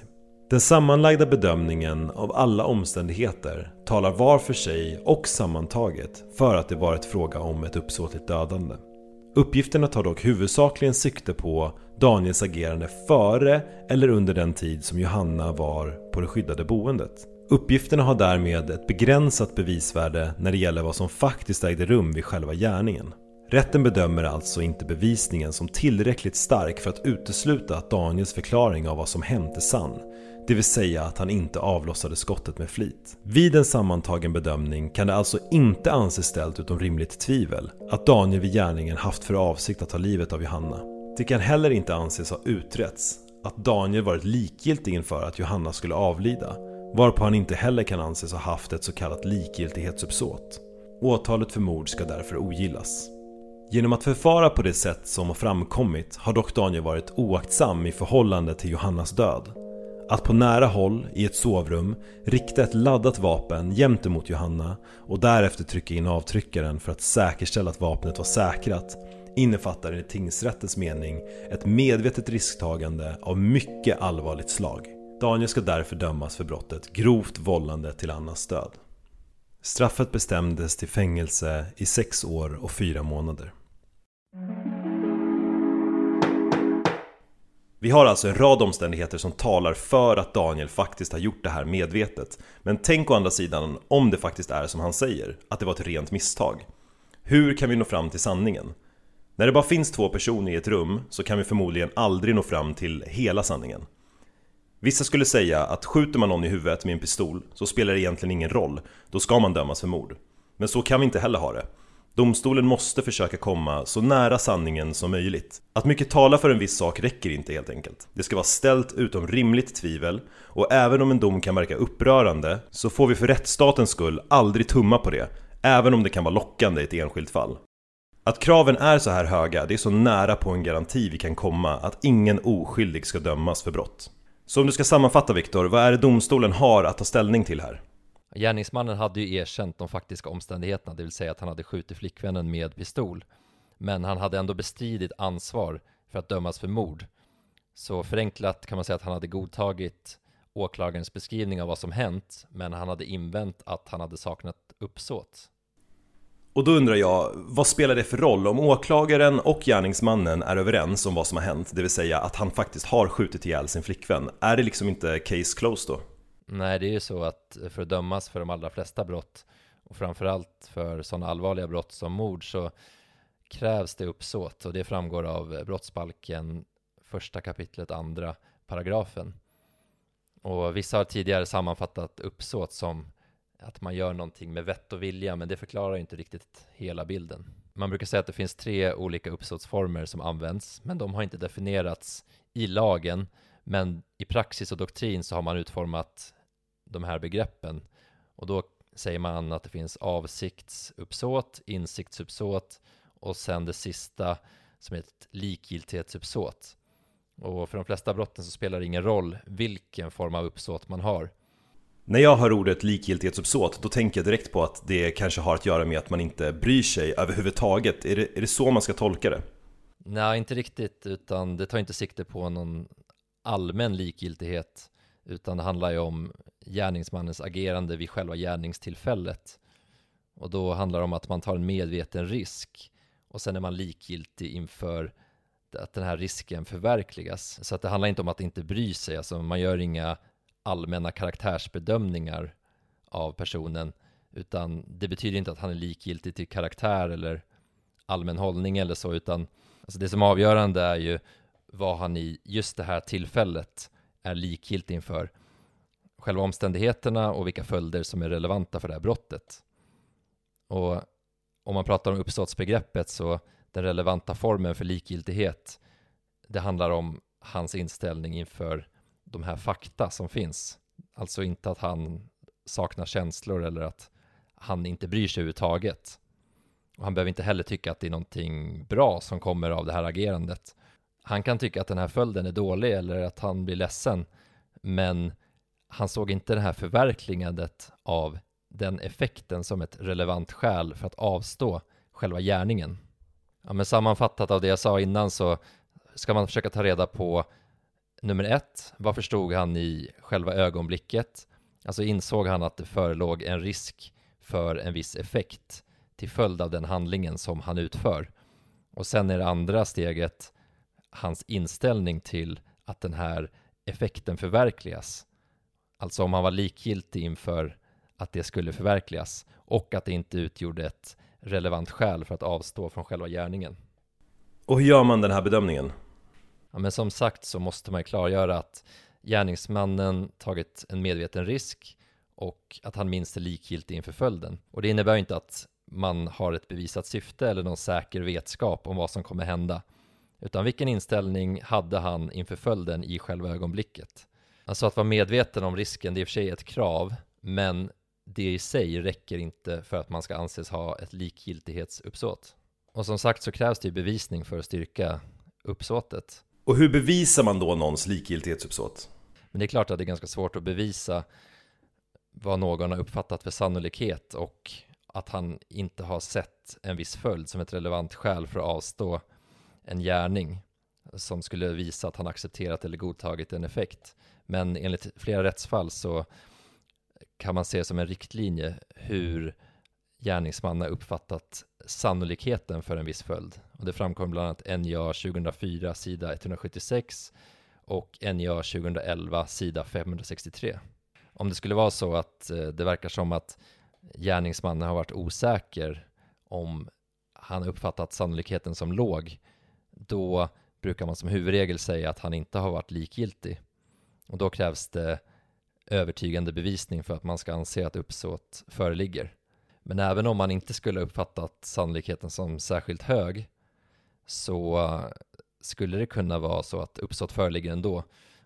Speaker 2: Den sammanlagda bedömningen av alla omständigheter talar var för sig och sammantaget för att det varit fråga om ett uppsåtligt dödande. Uppgifterna tar dock huvudsakligen sikte på Daniels agerande före eller under den tid som Johanna var på det skyddade boendet. Uppgifterna har därmed ett begränsat bevisvärde när det gäller vad som faktiskt ägde rum vid själva gärningen. Rätten bedömer alltså inte bevisningen som tillräckligt stark för att utesluta att Daniels förklaring av vad som hänt är sann det vill säga att han inte avlossade skottet med flit. Vid en sammantagen bedömning kan det alltså inte anses ställt utom rimligt tvivel att Daniel vid gärningen haft för avsikt att ta livet av Johanna. Det kan heller inte anses ha utretts att Daniel varit likgiltig inför att Johanna skulle avlida, varpå han inte heller kan anses ha haft ett så kallat likgiltighetsuppsåt. Åtalet för mord ska därför ogillas. Genom att förfara på det sätt som har framkommit har dock Daniel varit oaktsam i förhållande till Johannas död. Att på nära håll, i ett sovrum, rikta ett laddat vapen jämte mot Johanna och därefter trycka in avtryckaren för att säkerställa att vapnet var säkrat innefattar i tingsrättens mening ett medvetet risktagande av mycket allvarligt slag. Daniel ska därför dömas för brottet grovt vållande till annans död. Straffet bestämdes till fängelse i sex år och fyra månader. Vi har alltså en rad omständigheter som talar för att Daniel faktiskt har gjort det här medvetet. Men tänk å andra sidan om det faktiskt är som han säger, att det var ett rent misstag. Hur kan vi nå fram till sanningen? När det bara finns två personer i ett rum så kan vi förmodligen aldrig nå fram till hela sanningen. Vissa skulle säga att skjuter man någon i huvudet med en pistol så spelar det egentligen ingen roll, då ska man dömas för mord. Men så kan vi inte heller ha det. Domstolen måste försöka komma så nära sanningen som möjligt. Att mycket talar för en viss sak räcker inte helt enkelt. Det ska vara ställt utom rimligt tvivel och även om en dom kan verka upprörande så får vi för rättsstatens skull aldrig tumma på det, även om det kan vara lockande i ett enskilt fall. Att kraven är så här höga, det är så nära på en garanti vi kan komma att ingen oskyldig ska dömas för brott. Så om du ska sammanfatta Viktor, vad är det domstolen har att ta ställning till här?
Speaker 3: Gärningsmannen hade ju erkänt de faktiska omständigheterna, det vill säga att han hade skjutit flickvännen med pistol. Men han hade ändå bestridit ansvar för att dömas för mord. Så förenklat kan man säga att han hade godtagit åklagarens beskrivning av vad som hänt, men han hade invänt att han hade saknat uppsåt.
Speaker 2: Och då undrar jag, vad spelar det för roll om åklagaren och gärningsmannen är överens om vad som har hänt, det vill säga att han faktiskt har skjutit ihjäl sin flickvän? Är det liksom inte case closed då?
Speaker 3: Nej, det är ju så att för att dömas för de allra flesta brott och framförallt för sådana allvarliga brott som mord så krävs det uppsåt och det framgår av brottsbalken första kapitlet andra paragrafen. Och vissa har tidigare sammanfattat uppsåt som att man gör någonting med vett och vilja, men det förklarar inte riktigt hela bilden. Man brukar säga att det finns tre olika uppsåtsformer som används, men de har inte definierats i lagen, men i praxis och doktrin så har man utformat de här begreppen. Och då säger man att det finns avsiktsuppsåt, insiktsuppsåt och sen det sista som är ett likgiltighetsuppsåt. Och för de flesta brotten så spelar det ingen roll vilken form av uppsåt man har.
Speaker 2: När jag hör ordet likgiltighetsuppsåt, då tänker jag direkt på att det kanske har att göra med att man inte bryr sig överhuvudtaget. Är det, är det så man ska tolka det?
Speaker 3: Nej, inte riktigt, utan det tar inte sikte på någon allmän likgiltighet, utan det handlar ju om gärningsmannens agerande vid själva gärningstillfället. Och då handlar det om att man tar en medveten risk och sen är man likgiltig inför att den här risken förverkligas. Så att det handlar inte om att inte bry sig, alltså man gör inga allmänna karaktärsbedömningar av personen, utan det betyder inte att han är likgiltig till karaktär eller allmän hållning eller så, utan alltså det som är avgörande är ju vad han i just det här tillfället är likgiltig inför. Själva omständigheterna och vilka följder som är relevanta för det här brottet. Och om man pratar om uppsåtsbegreppet så den relevanta formen för likgiltighet, det handlar om hans inställning inför de här fakta som finns. Alltså inte att han saknar känslor eller att han inte bryr sig överhuvudtaget. Och han behöver inte heller tycka att det är någonting bra som kommer av det här agerandet. Han kan tycka att den här följden är dålig eller att han blir ledsen, men han såg inte det här förverkligandet av den effekten som ett relevant skäl för att avstå själva gärningen. Ja, men sammanfattat av det jag sa innan så ska man försöka ta reda på Nummer ett, vad förstod han i själva ögonblicket? Alltså insåg han att det förelåg en risk för en viss effekt till följd av den handlingen som han utför. Och sen är det andra steget hans inställning till att den här effekten förverkligas. Alltså om han var likgiltig inför att det skulle förverkligas och att det inte utgjorde ett relevant skäl för att avstå från själva gärningen.
Speaker 2: Och hur gör man den här bedömningen?
Speaker 3: Ja, men som sagt så måste man klargöra att gärningsmannen tagit en medveten risk och att han minst är likgiltig inför följden. Och det innebär inte att man har ett bevisat syfte eller någon säker vetskap om vad som kommer hända. Utan vilken inställning hade han inför följden i själva ögonblicket? Alltså att vara medveten om risken, det är i och för sig ett krav, men det i sig räcker inte för att man ska anses ha ett likgiltighetsuppsåt. Och som sagt så krävs det ju bevisning för att styrka uppsåtet.
Speaker 2: Och hur bevisar man då någons likgiltighetsuppsåt?
Speaker 3: Men det är klart att det är ganska svårt att bevisa vad någon har uppfattat för sannolikhet och att han inte har sett en viss följd som ett relevant skäl för att avstå en gärning som skulle visa att han accepterat eller godtagit en effekt. Men enligt flera rättsfall så kan man se som en riktlinje hur gärningsmannen har uppfattat sannolikheten för en viss följd. Och det framkom bland annat NJA 2004 sida 176 och NJA 2011 sida 563. Om det skulle vara så att eh, det verkar som att gärningsmannen har varit osäker om han uppfattat sannolikheten som låg, då brukar man som huvudregel säga att han inte har varit likgiltig. Och då krävs det övertygande bevisning för att man ska anse att uppsåt föreligger. Men även om man inte skulle uppfattat sannolikheten som särskilt hög så eh, skulle det kunna vara så att uppsåt föreligger ändå.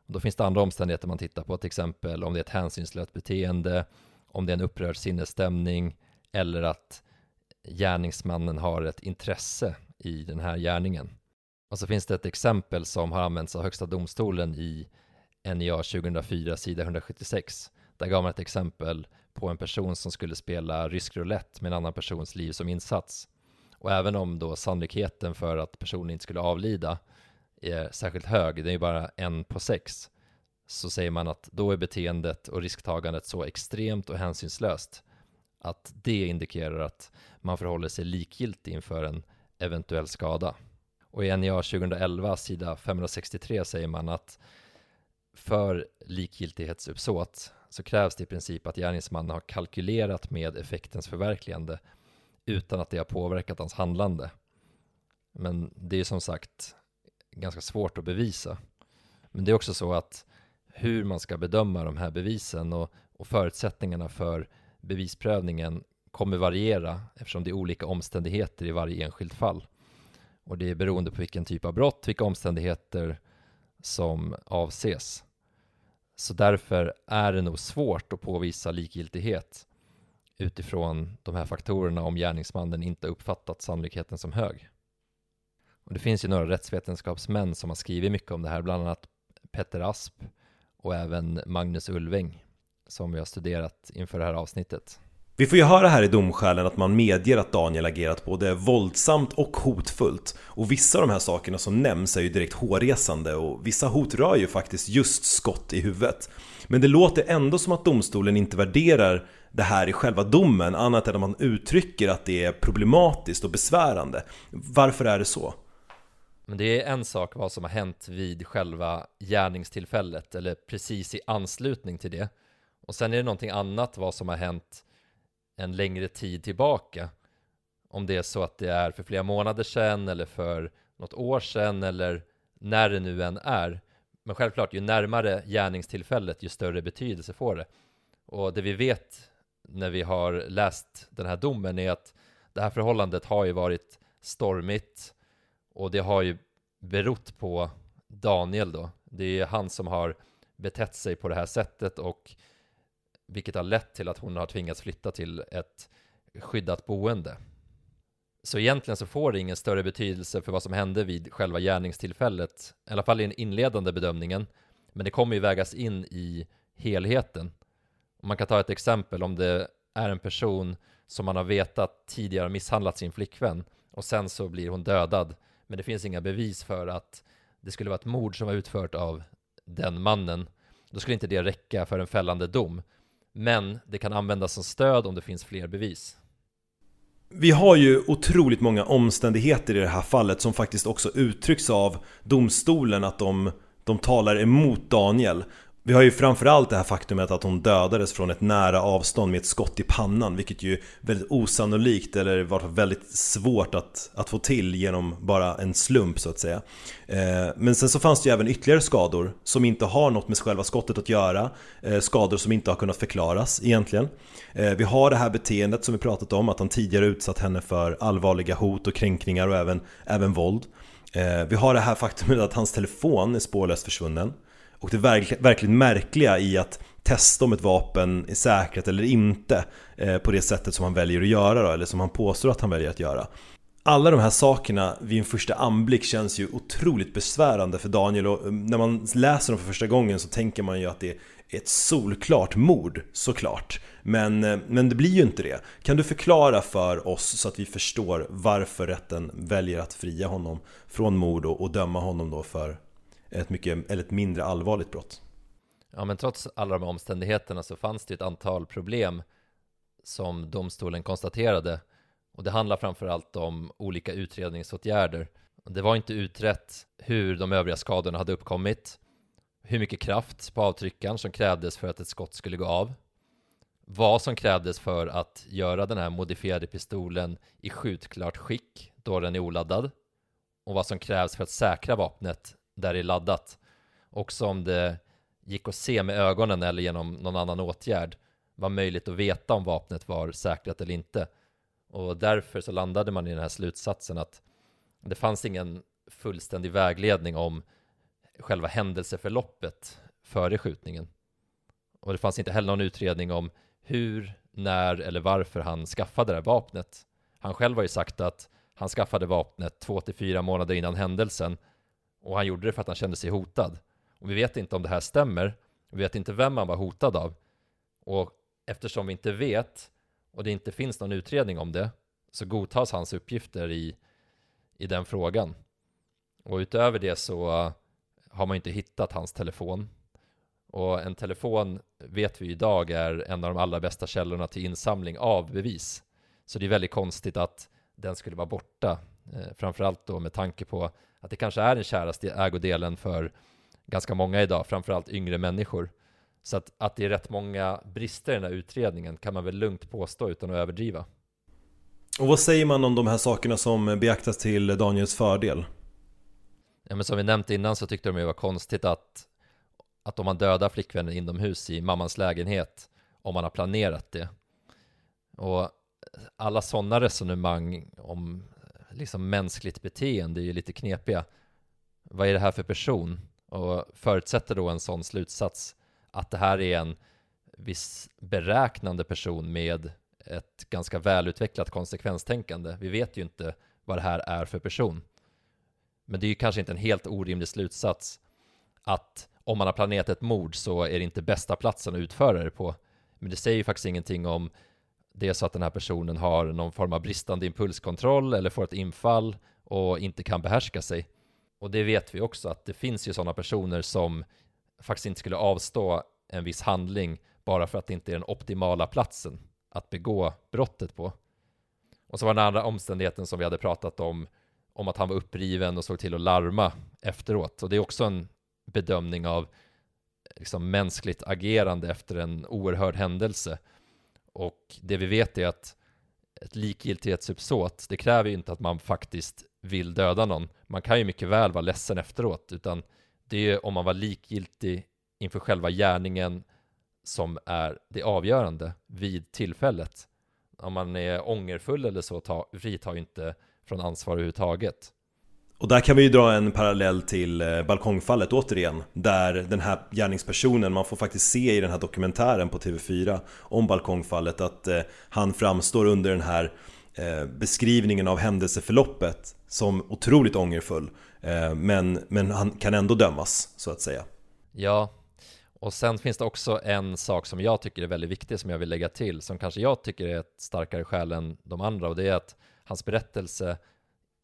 Speaker 3: Och då finns det andra omständigheter man tittar på, till exempel om det är ett hänsynslöst beteende, om det är en upprörd sinnesstämning eller att gärningsmannen har ett intresse i den här gärningen. Och så finns det ett exempel som har använts av Högsta domstolen i NJA 2004, sida 176. Där gav man ett exempel på en person som skulle spela rysk roulette med en annan persons liv som insats. Och även om då sannolikheten för att personen inte skulle avlida är särskilt hög, det är ju bara en på sex, så säger man att då är beteendet och risktagandet så extremt och hänsynslöst att det indikerar att man förhåller sig likgiltig inför en eventuell skada. Och i NJA 2011, sida 563, säger man att för likgiltighetsuppsåt så krävs det i princip att gärningsmannen har kalkylerat med effektens förverkligande utan att det har påverkat hans handlande. Men det är som sagt ganska svårt att bevisa. Men det är också så att hur man ska bedöma de här bevisen och, och förutsättningarna för bevisprövningen kommer variera eftersom det är olika omständigheter i varje enskilt fall. Och det är beroende på vilken typ av brott, vilka omständigheter som avses. Så därför är det nog svårt att påvisa likgiltighet utifrån de här faktorerna om gärningsmannen inte uppfattat sannolikheten som hög. Och det finns ju några rättsvetenskapsmän som har skrivit mycket om det här, bland annat Petter Asp och även Magnus Ulving som vi har studerat inför det här avsnittet.
Speaker 2: Vi får ju höra här i domskälen att man medger att Daniel agerat både våldsamt och hotfullt. Och vissa av de här sakerna som nämns är ju direkt hårresande och vissa hot rör ju faktiskt just skott i huvudet. Men det låter ändå som att domstolen inte värderar det här i själva domen annat än att man uttrycker att det är problematiskt och besvärande. Varför är det så?
Speaker 3: Men det är en sak vad som har hänt vid själva gärningstillfället eller precis i anslutning till det. Och sen är det någonting annat vad som har hänt en längre tid tillbaka. Om det är så att det är för flera månader sedan eller för något år sedan eller när det nu än är. Men självklart, ju närmare gärningstillfället, ju större betydelse får det. Och det vi vet när vi har läst den här domen är att det här förhållandet har ju varit stormigt och det har ju berott på Daniel då. Det är han som har betett sig på det här sättet och vilket har lett till att hon har tvingats flytta till ett skyddat boende. Så egentligen så får det ingen större betydelse för vad som hände vid själva gärningstillfället, i alla fall i den inledande bedömningen, men det kommer ju vägas in i helheten. man kan ta ett exempel om det är en person som man har vetat tidigare misshandlat sin flickvän och sen så blir hon dödad, men det finns inga bevis för att det skulle vara ett mord som var utfört av den mannen. Då skulle inte det räcka för en fällande dom. Men det kan användas som stöd om det finns fler bevis.
Speaker 2: Vi har ju otroligt många omständigheter i det här fallet som faktiskt också uttrycks av domstolen att de, de talar emot Daniel. Vi har ju framförallt det här faktumet att hon dödades från ett nära avstånd med ett skott i pannan Vilket ju är väldigt osannolikt eller var väldigt svårt att, att få till genom bara en slump så att säga. Eh, men sen så fanns det ju även ytterligare skador som inte har något med själva skottet att göra eh, Skador som inte har kunnat förklaras egentligen. Eh, vi har det här beteendet som vi pratat om, att han tidigare utsatt henne för allvarliga hot och kränkningar och även, även våld. Vi har det här faktumet att hans telefon är spårlöst försvunnen och det verkligen, verkligen märkliga i att testa om ett vapen är säkrat eller inte eh, på det sättet som han väljer att göra då, eller som han påstår att han väljer att göra. Alla de här sakerna vid en första anblick känns ju otroligt besvärande för Daniel och eh, när man läser dem för första gången så tänker man ju att det är ett solklart mord, såklart. Men, eh, men det blir ju inte det. Kan du förklara för oss så att vi förstår varför rätten väljer att fria honom från mord och, och döma honom då för ett, mycket, eller ett mindre allvarligt brott.
Speaker 3: Ja, men trots alla de här omständigheterna så fanns det ett antal problem som domstolen konstaterade. Och det handlar framförallt om olika utredningsåtgärder. Det var inte utrett hur de övriga skadorna hade uppkommit, hur mycket kraft på avtryckaren som krävdes för att ett skott skulle gå av, vad som krävdes för att göra den här modifierade pistolen i skjutklart skick då den är oladdad och vad som krävs för att säkra vapnet där det är laddat. Också om det gick att se med ögonen eller genom någon annan åtgärd var möjligt att veta om vapnet var säkrat eller inte. Och därför så landade man i den här slutsatsen att det fanns ingen fullständig vägledning om själva händelseförloppet före skjutningen. Och det fanns inte heller någon utredning om hur, när eller varför han skaffade det här vapnet. Han själv har ju sagt att han skaffade vapnet två till fyra månader innan händelsen och han gjorde det för att han kände sig hotad. Och vi vet inte om det här stämmer. Vi vet inte vem han var hotad av. Och eftersom vi inte vet och det inte finns någon utredning om det så godtas hans uppgifter i, i den frågan. Och utöver det så uh, har man inte hittat hans telefon. Och en telefon vet vi idag är en av de allra bästa källorna till insamling av bevis. Så det är väldigt konstigt att den skulle vara borta. Eh, framförallt då med tanke på att det kanske är den käraste ägodelen för ganska många idag, framförallt yngre människor. Så att, att det är rätt många brister i den här utredningen kan man väl lugnt påstå utan att överdriva.
Speaker 2: Och vad säger man om de här sakerna som beaktas till Daniels fördel?
Speaker 3: Ja, men som vi nämnt innan så tyckte de ju var konstigt att, att om man dödar flickvännen inomhus i mammans lägenhet, om man har planerat det. Och alla sådana resonemang om liksom mänskligt beteende är ju lite knepiga. Vad är det här för person? Och förutsätter då en sån slutsats att det här är en viss beräknande person med ett ganska välutvecklat konsekvenstänkande. Vi vet ju inte vad det här är för person. Men det är ju kanske inte en helt orimlig slutsats att om man har planerat ett mord så är det inte bästa platsen att utföra det på. Men det säger ju faktiskt ingenting om det är så att den här personen har någon form av bristande impulskontroll eller får ett infall och inte kan behärska sig. Och det vet vi också att det finns ju sådana personer som faktiskt inte skulle avstå en viss handling bara för att det inte är den optimala platsen att begå brottet på. Och så var den andra omständigheten som vi hade pratat om, om att han var uppriven och såg till att larma efteråt. Och det är också en bedömning av liksom mänskligt agerande efter en oerhörd händelse. Och det vi vet är att ett likgiltighetsuppsåt, det kräver ju inte att man faktiskt vill döda någon. Man kan ju mycket väl vara ledsen efteråt, utan det är ju om man var likgiltig inför själva gärningen som är det avgörande vid tillfället. Om man är ångerfull eller så, ta, fritar ju inte från ansvar överhuvudtaget.
Speaker 2: Och där kan vi ju dra en parallell till eh, balkongfallet återigen Där den här gärningspersonen, man får faktiskt se i den här dokumentären på TV4 Om balkongfallet att eh, han framstår under den här eh, beskrivningen av händelseförloppet Som otroligt ångerfull men, men han kan ändå dömas, så att säga.
Speaker 3: Ja, och sen finns det också en sak som jag tycker är väldigt viktig som jag vill lägga till Som kanske jag tycker är ett starkare skäl än de andra och det är att hans berättelse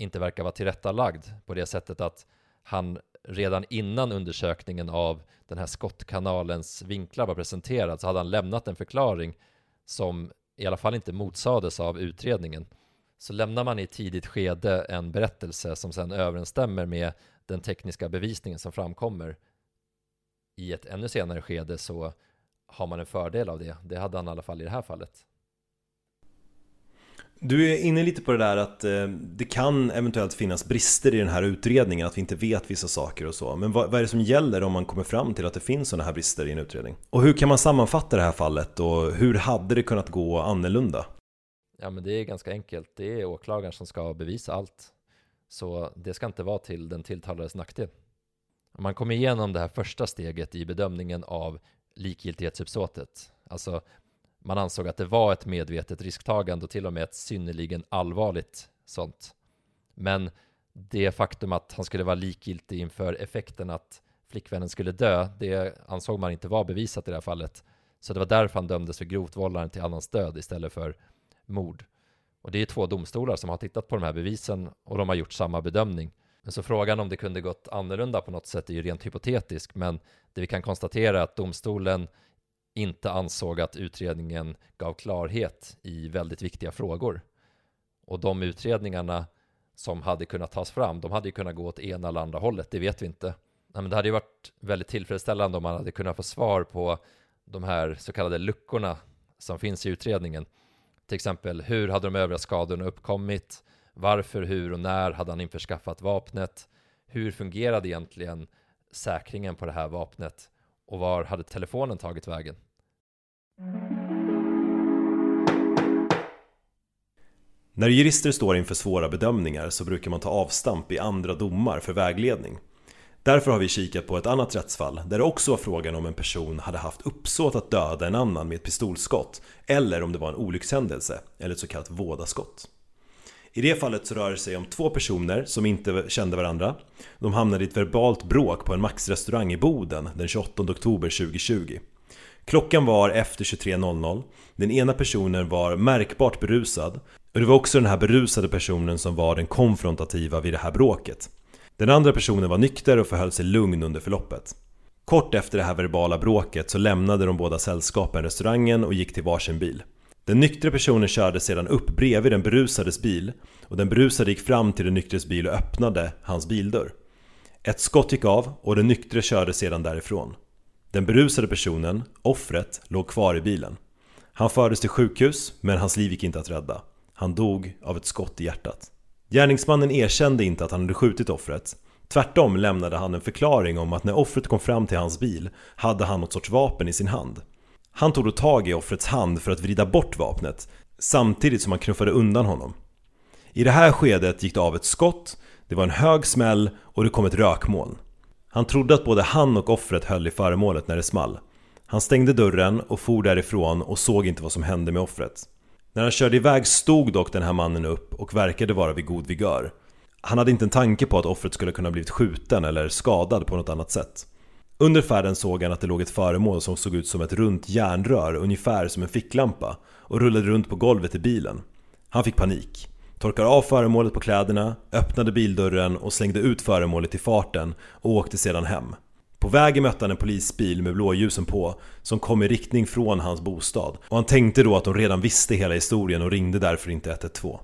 Speaker 3: inte verkar vara tillrättalagd på det sättet att han redan innan undersökningen av den här skottkanalens vinklar var presenterad så hade han lämnat en förklaring som i alla fall inte motsades av utredningen. Så lämnar man i tidigt skede en berättelse som sedan överensstämmer med den tekniska bevisningen som framkommer i ett ännu senare skede så har man en fördel av det. Det hade han i alla fall i det här fallet.
Speaker 2: Du är inne lite på det där att eh, det kan eventuellt finnas brister i den här utredningen, att vi inte vet vissa saker och så. Men vad är det som gäller om man kommer fram till att det finns sådana här brister i en utredning? Och hur kan man sammanfatta det här fallet och hur hade det kunnat gå annorlunda?
Speaker 3: Ja, men det är ganska enkelt. Det är åklagaren som ska bevisa allt. Så det ska inte vara till den tilltalades nackdel. Om man kommer igenom det här första steget i bedömningen av likgiltighetsuppsåtet, alltså man ansåg att det var ett medvetet risktagande och till och med ett synnerligen allvarligt sånt. Men det faktum att han skulle vara likgiltig inför effekten att flickvännen skulle dö, det ansåg man inte var bevisat i det här fallet. Så det var därför han dömdes för grovt vållande till annans död istället för mord. Och det är två domstolar som har tittat på de här bevisen och de har gjort samma bedömning. Men så frågan om det kunde gått annorlunda på något sätt är ju rent hypotetisk, men det vi kan konstatera är att domstolen inte ansåg att utredningen gav klarhet i väldigt viktiga frågor. Och de utredningarna som hade kunnat tas fram, de hade ju kunnat gå åt ena eller andra hållet, det vet vi inte. men det hade ju varit väldigt tillfredsställande om man hade kunnat få svar på de här så kallade luckorna som finns i utredningen. Till exempel, hur hade de övriga skadorna uppkommit? Varför, hur och när hade han införskaffat vapnet? Hur fungerade egentligen säkringen på det här vapnet? Och var hade telefonen tagit vägen?
Speaker 2: När jurister står inför svåra bedömningar så brukar man ta avstamp i andra domar för vägledning. Därför har vi kikat på ett annat rättsfall där det också var frågan om en person hade haft uppsåt att döda en annan med ett pistolskott eller om det var en olyckshändelse eller ett så kallat vådaskott. I det fallet så rör det sig om två personer som inte kände varandra. De hamnade i ett verbalt bråk på en Max-restaurang i Boden den 28 oktober 2020. Klockan var efter 23.00. Den ena personen var märkbart berusad och det var också den här berusade personen som var den konfrontativa vid det här bråket. Den andra personen var nykter och förhöll sig lugn under förloppet. Kort efter det här verbala bråket så lämnade de båda sällskapen restaurangen och gick till varsin bil. Den nyktre personen körde sedan upp bredvid den berusades bil och den berusade gick fram till den nyktres bil och öppnade hans bildörr. Ett skott gick av och den nyktre körde sedan därifrån. Den berusade personen, offret, låg kvar i bilen. Han fördes till sjukhus men hans liv gick inte att rädda. Han dog av ett skott i hjärtat. Gärningsmannen erkände inte att han hade skjutit offret. Tvärtom lämnade han en förklaring om att när offret kom fram till hans bil hade han något sorts vapen i sin hand. Han tog då tag i offrets hand för att vrida bort vapnet samtidigt som han knuffade undan honom. I det här skedet gick det av ett skott, det var en hög smäll och det kom ett rökmoln. Han trodde att både han och offret höll i föremålet när det small. Han stängde dörren och for därifrån och såg inte vad som hände med offret. När han körde iväg stod dock den här mannen upp och verkade vara vid god vigör. Han hade inte en tanke på att offret skulle kunna blivit skjuten eller skadad på något annat sätt. Under färden såg han att det låg ett föremål som såg ut som ett runt järnrör, ungefär som en ficklampa, och rullade runt på golvet i bilen. Han fick panik. Torkade av föremålet på kläderna, öppnade bildörren och slängde ut föremålet i farten och åkte sedan hem. På vägen mötte han en polisbil med blåljusen på som kom i riktning från hans bostad och han tänkte då att de redan visste hela historien och ringde därför inte 112.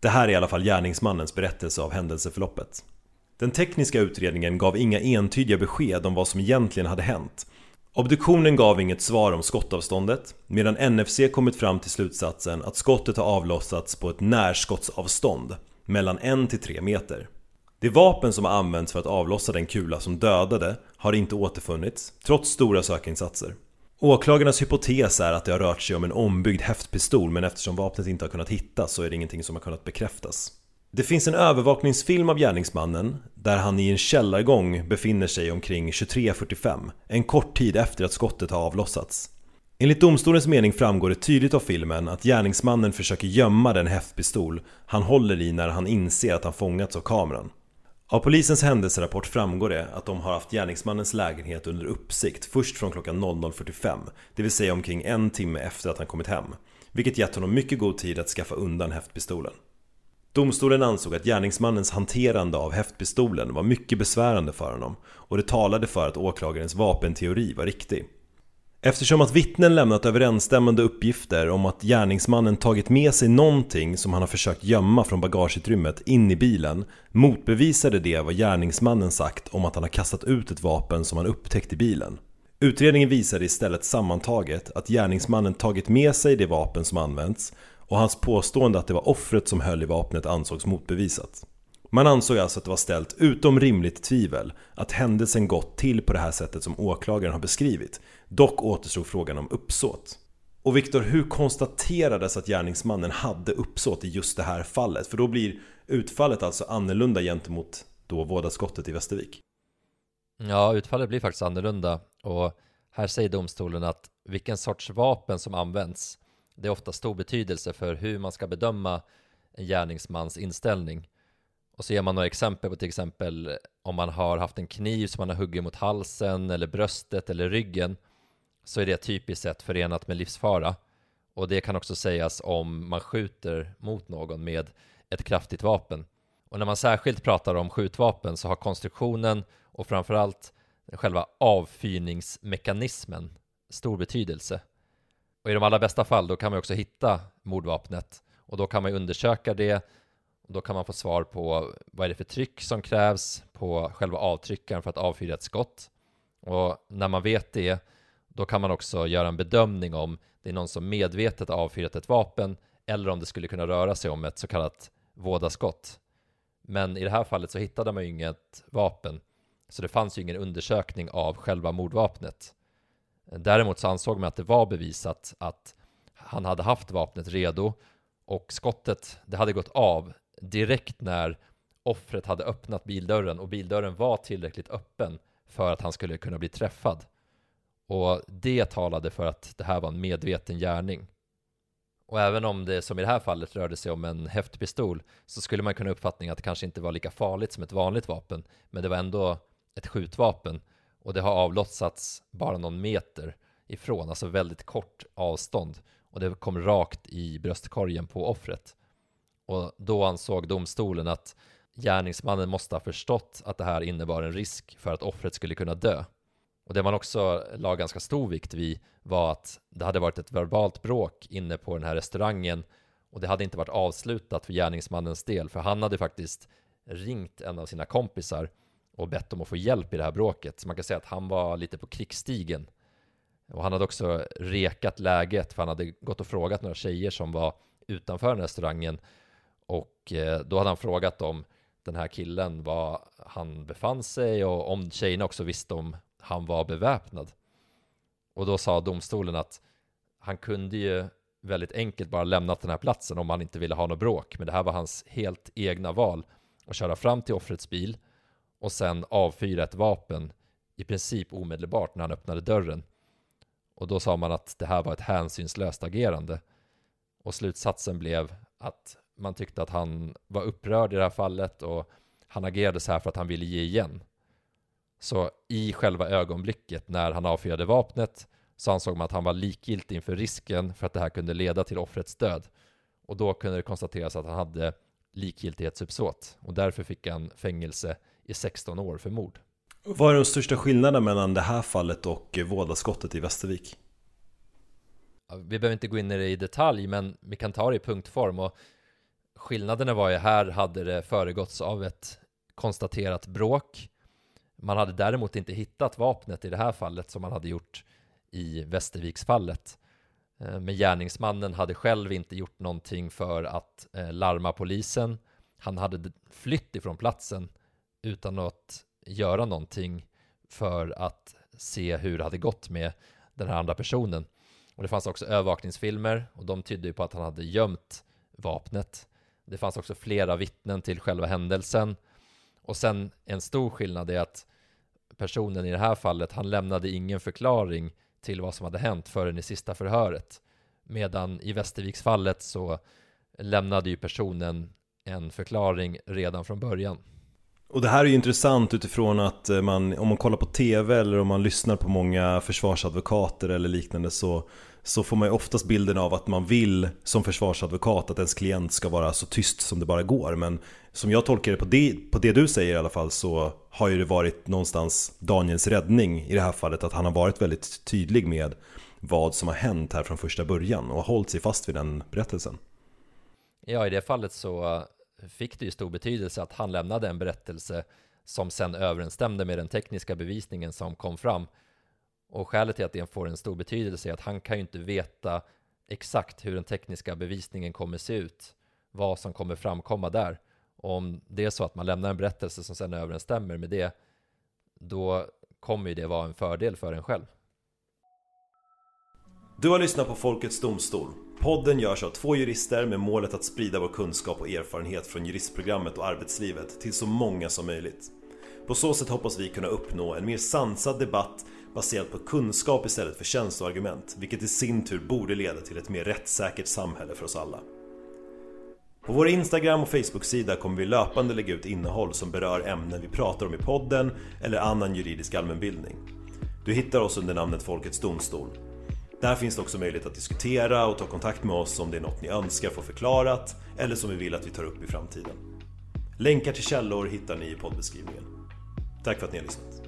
Speaker 2: Det här är i alla fall gärningsmannens berättelse av händelseförloppet. Den tekniska utredningen gav inga entydiga besked om vad som egentligen hade hänt. Obduktionen gav inget svar om skottavståndet medan NFC kommit fram till slutsatsen att skottet har avlossats på ett närskottsavstånd mellan 1 till 3 meter. Det vapen som har använts för att avlossa den kula som dödade har inte återfunnits, trots stora sökinsatser. Åklagarnas hypotes är att det har rört sig om en ombyggd häftpistol men eftersom vapnet inte har kunnat hittas så är det ingenting som har kunnat bekräftas. Det finns en övervakningsfilm av gärningsmannen där han i en källargång befinner sig omkring 23.45, en kort tid efter att skottet har avlossats. Enligt domstolens mening framgår det tydligt av filmen att gärningsmannen försöker gömma den häftpistol han håller i när han inser att han fångats av kameran. Av polisens händelserapport framgår det att de har haft gärningsmannens lägenhet under uppsikt först från klockan 00.45, det vill säga omkring en timme efter att han kommit hem, vilket gett honom mycket god tid att skaffa undan häftpistolen. Domstolen ansåg att gärningsmannens hanterande av häftpistolen var mycket besvärande för honom och det talade för att åklagarens vapenteori var riktig. Eftersom att vittnen lämnat överensstämmande uppgifter om att gärningsmannen tagit med sig någonting som han har försökt gömma från bagageutrymmet in i bilen motbevisade det vad gärningsmannen sagt om att han har kastat ut ett vapen som han upptäckt i bilen. Utredningen visade istället sammantaget att gärningsmannen tagit med sig det vapen som använts och hans påstående att det var offret som höll i vapnet ansågs motbevisat. Man ansåg alltså att det var ställt utom rimligt tvivel att händelsen gått till på det här sättet som åklagaren har beskrivit. Dock återstod frågan om uppsåt. Och Viktor, hur konstaterades att gärningsmannen hade uppsåt i just det här fallet? För då blir utfallet alltså annorlunda gentemot då vådaskottet i Västervik.
Speaker 3: Ja, utfallet blir faktiskt annorlunda och här säger domstolen att vilken sorts vapen som används det är ofta stor betydelse för hur man ska bedöma en gärningsmans inställning. Och så ger man några exempel på till exempel om man har haft en kniv som man har huggit mot halsen eller bröstet eller ryggen så är det typiskt sett förenat med livsfara. Och det kan också sägas om man skjuter mot någon med ett kraftigt vapen. Och när man särskilt pratar om skjutvapen så har konstruktionen och framförallt själva avfyrningsmekanismen stor betydelse. Och i de allra bästa fall då kan man också hitta mordvapnet och då kan man undersöka det och då kan man få svar på vad är det för tryck som krävs på själva avtryckaren för att avfyra ett skott. Och när man vet det då kan man också göra en bedömning om det är någon som medvetet avfyrat ett vapen eller om det skulle kunna röra sig om ett så kallat vådaskott. Men i det här fallet så hittade man ju inget vapen så det fanns ju ingen undersökning av själva mordvapnet. Däremot så ansåg man att det var bevisat att han hade haft vapnet redo och skottet, det hade gått av direkt när offret hade öppnat bildörren och bildörren var tillräckligt öppen för att han skulle kunna bli träffad. Och det talade för att det här var en medveten gärning. Och även om det som i det här fallet rörde sig om en häftpistol så skulle man kunna uppfattningen att det kanske inte var lika farligt som ett vanligt vapen men det var ändå ett skjutvapen och det har avlossats bara någon meter ifrån, alltså väldigt kort avstånd och det kom rakt i bröstkorgen på offret. Och då ansåg domstolen att gärningsmannen måste ha förstått att det här innebar en risk för att offret skulle kunna dö. Och det man också la ganska stor vikt vid var att det hade varit ett verbalt bråk inne på den här restaurangen och det hade inte varit avslutat för gärningsmannens del, för han hade faktiskt ringt en av sina kompisar och bett om att få hjälp i det här bråket. Så man kan säga att han var lite på krigsstigen. Och han hade också rekat läget, för han hade gått och frågat några tjejer som var utanför den restaurangen. Och eh, då hade han frågat om den här killen var han befann sig och om tjejerna också visste om han var beväpnad. Och då sa domstolen att han kunde ju väldigt enkelt bara lämnat den här platsen om han inte ville ha något bråk. Men det här var hans helt egna val att köra fram till offrets bil och sen avfyra ett vapen i princip omedelbart när han öppnade dörren. Och då sa man att det här var ett hänsynslöst agerande. Och slutsatsen blev att man tyckte att han var upprörd i det här fallet och han agerade så här för att han ville ge igen. Så i själva ögonblicket när han avfyrade vapnet så ansåg man att han var likgiltig inför risken för att det här kunde leda till offrets död. Och då kunde det konstateras att han hade likgiltighetsuppsåt och därför fick han fängelse i 16 år för mord.
Speaker 2: Vad är den största skillnaden mellan det här fallet och vådaskottet i Västervik?
Speaker 3: Vi behöver inte gå in i det i detalj, men vi kan ta det i punktform och skillnaderna var ju här hade det föregåtts av ett konstaterat bråk. Man hade däremot inte hittat vapnet i det här fallet som man hade gjort i Västerviksfallet. Eh, men gärningsmannen hade själv inte gjort någonting för att eh, larma polisen. Han hade flytt ifrån platsen utan att göra någonting för att se hur det hade gått med den här andra personen. Och det fanns också övervakningsfilmer och de tydde ju på att han hade gömt vapnet. Det fanns också flera vittnen till själva händelsen. Och sen en stor skillnad är att personen i det här fallet, han lämnade ingen förklaring till vad som hade hänt förrän i sista förhöret. Medan i Västerviksfallet så lämnade ju personen en förklaring redan från början.
Speaker 2: Och det här är ju intressant utifrån att eh, man, om man kollar på TV eller om man lyssnar på många försvarsadvokater eller liknande så, så får man ju oftast bilden av att man vill som försvarsadvokat att ens klient ska vara så tyst som det bara går. Men som jag tolkar det på det, på det du säger i alla fall så har ju det varit någonstans Daniels räddning i det här fallet att han har varit väldigt tydlig med vad som har hänt här från första början och hållit sig fast vid den berättelsen.
Speaker 3: Ja, i det fallet så fick det ju stor betydelse att han lämnade en berättelse som sen överensstämde med den tekniska bevisningen som kom fram. Och skälet till att det får en stor betydelse är att han kan ju inte veta exakt hur den tekniska bevisningen kommer se ut, vad som kommer framkomma där. Och om det är så att man lämnar en berättelse som sen överensstämmer med det, då kommer ju det vara en fördel för en själv.
Speaker 2: Du har lyssnat på Folkets Domstol. Podden görs av två jurister med målet att sprida vår kunskap och erfarenhet från juristprogrammet och arbetslivet till så många som möjligt. På så sätt hoppas vi kunna uppnå en mer sansad debatt baserad på kunskap istället för känsloargument, vilket i sin tur borde leda till ett mer rättssäkert samhälle för oss alla. På vår Instagram och Facebook-sida kommer vi löpande lägga ut innehåll som berör ämnen vi pratar om i podden eller annan juridisk allmänbildning. Du hittar oss under namnet Folkets Domstol. Där finns det också möjlighet att diskutera och ta kontakt med oss om det är något ni önskar få förklarat eller som vi vill att vi tar upp i framtiden. Länkar till källor hittar ni i poddbeskrivningen. Tack för att ni har lyssnat.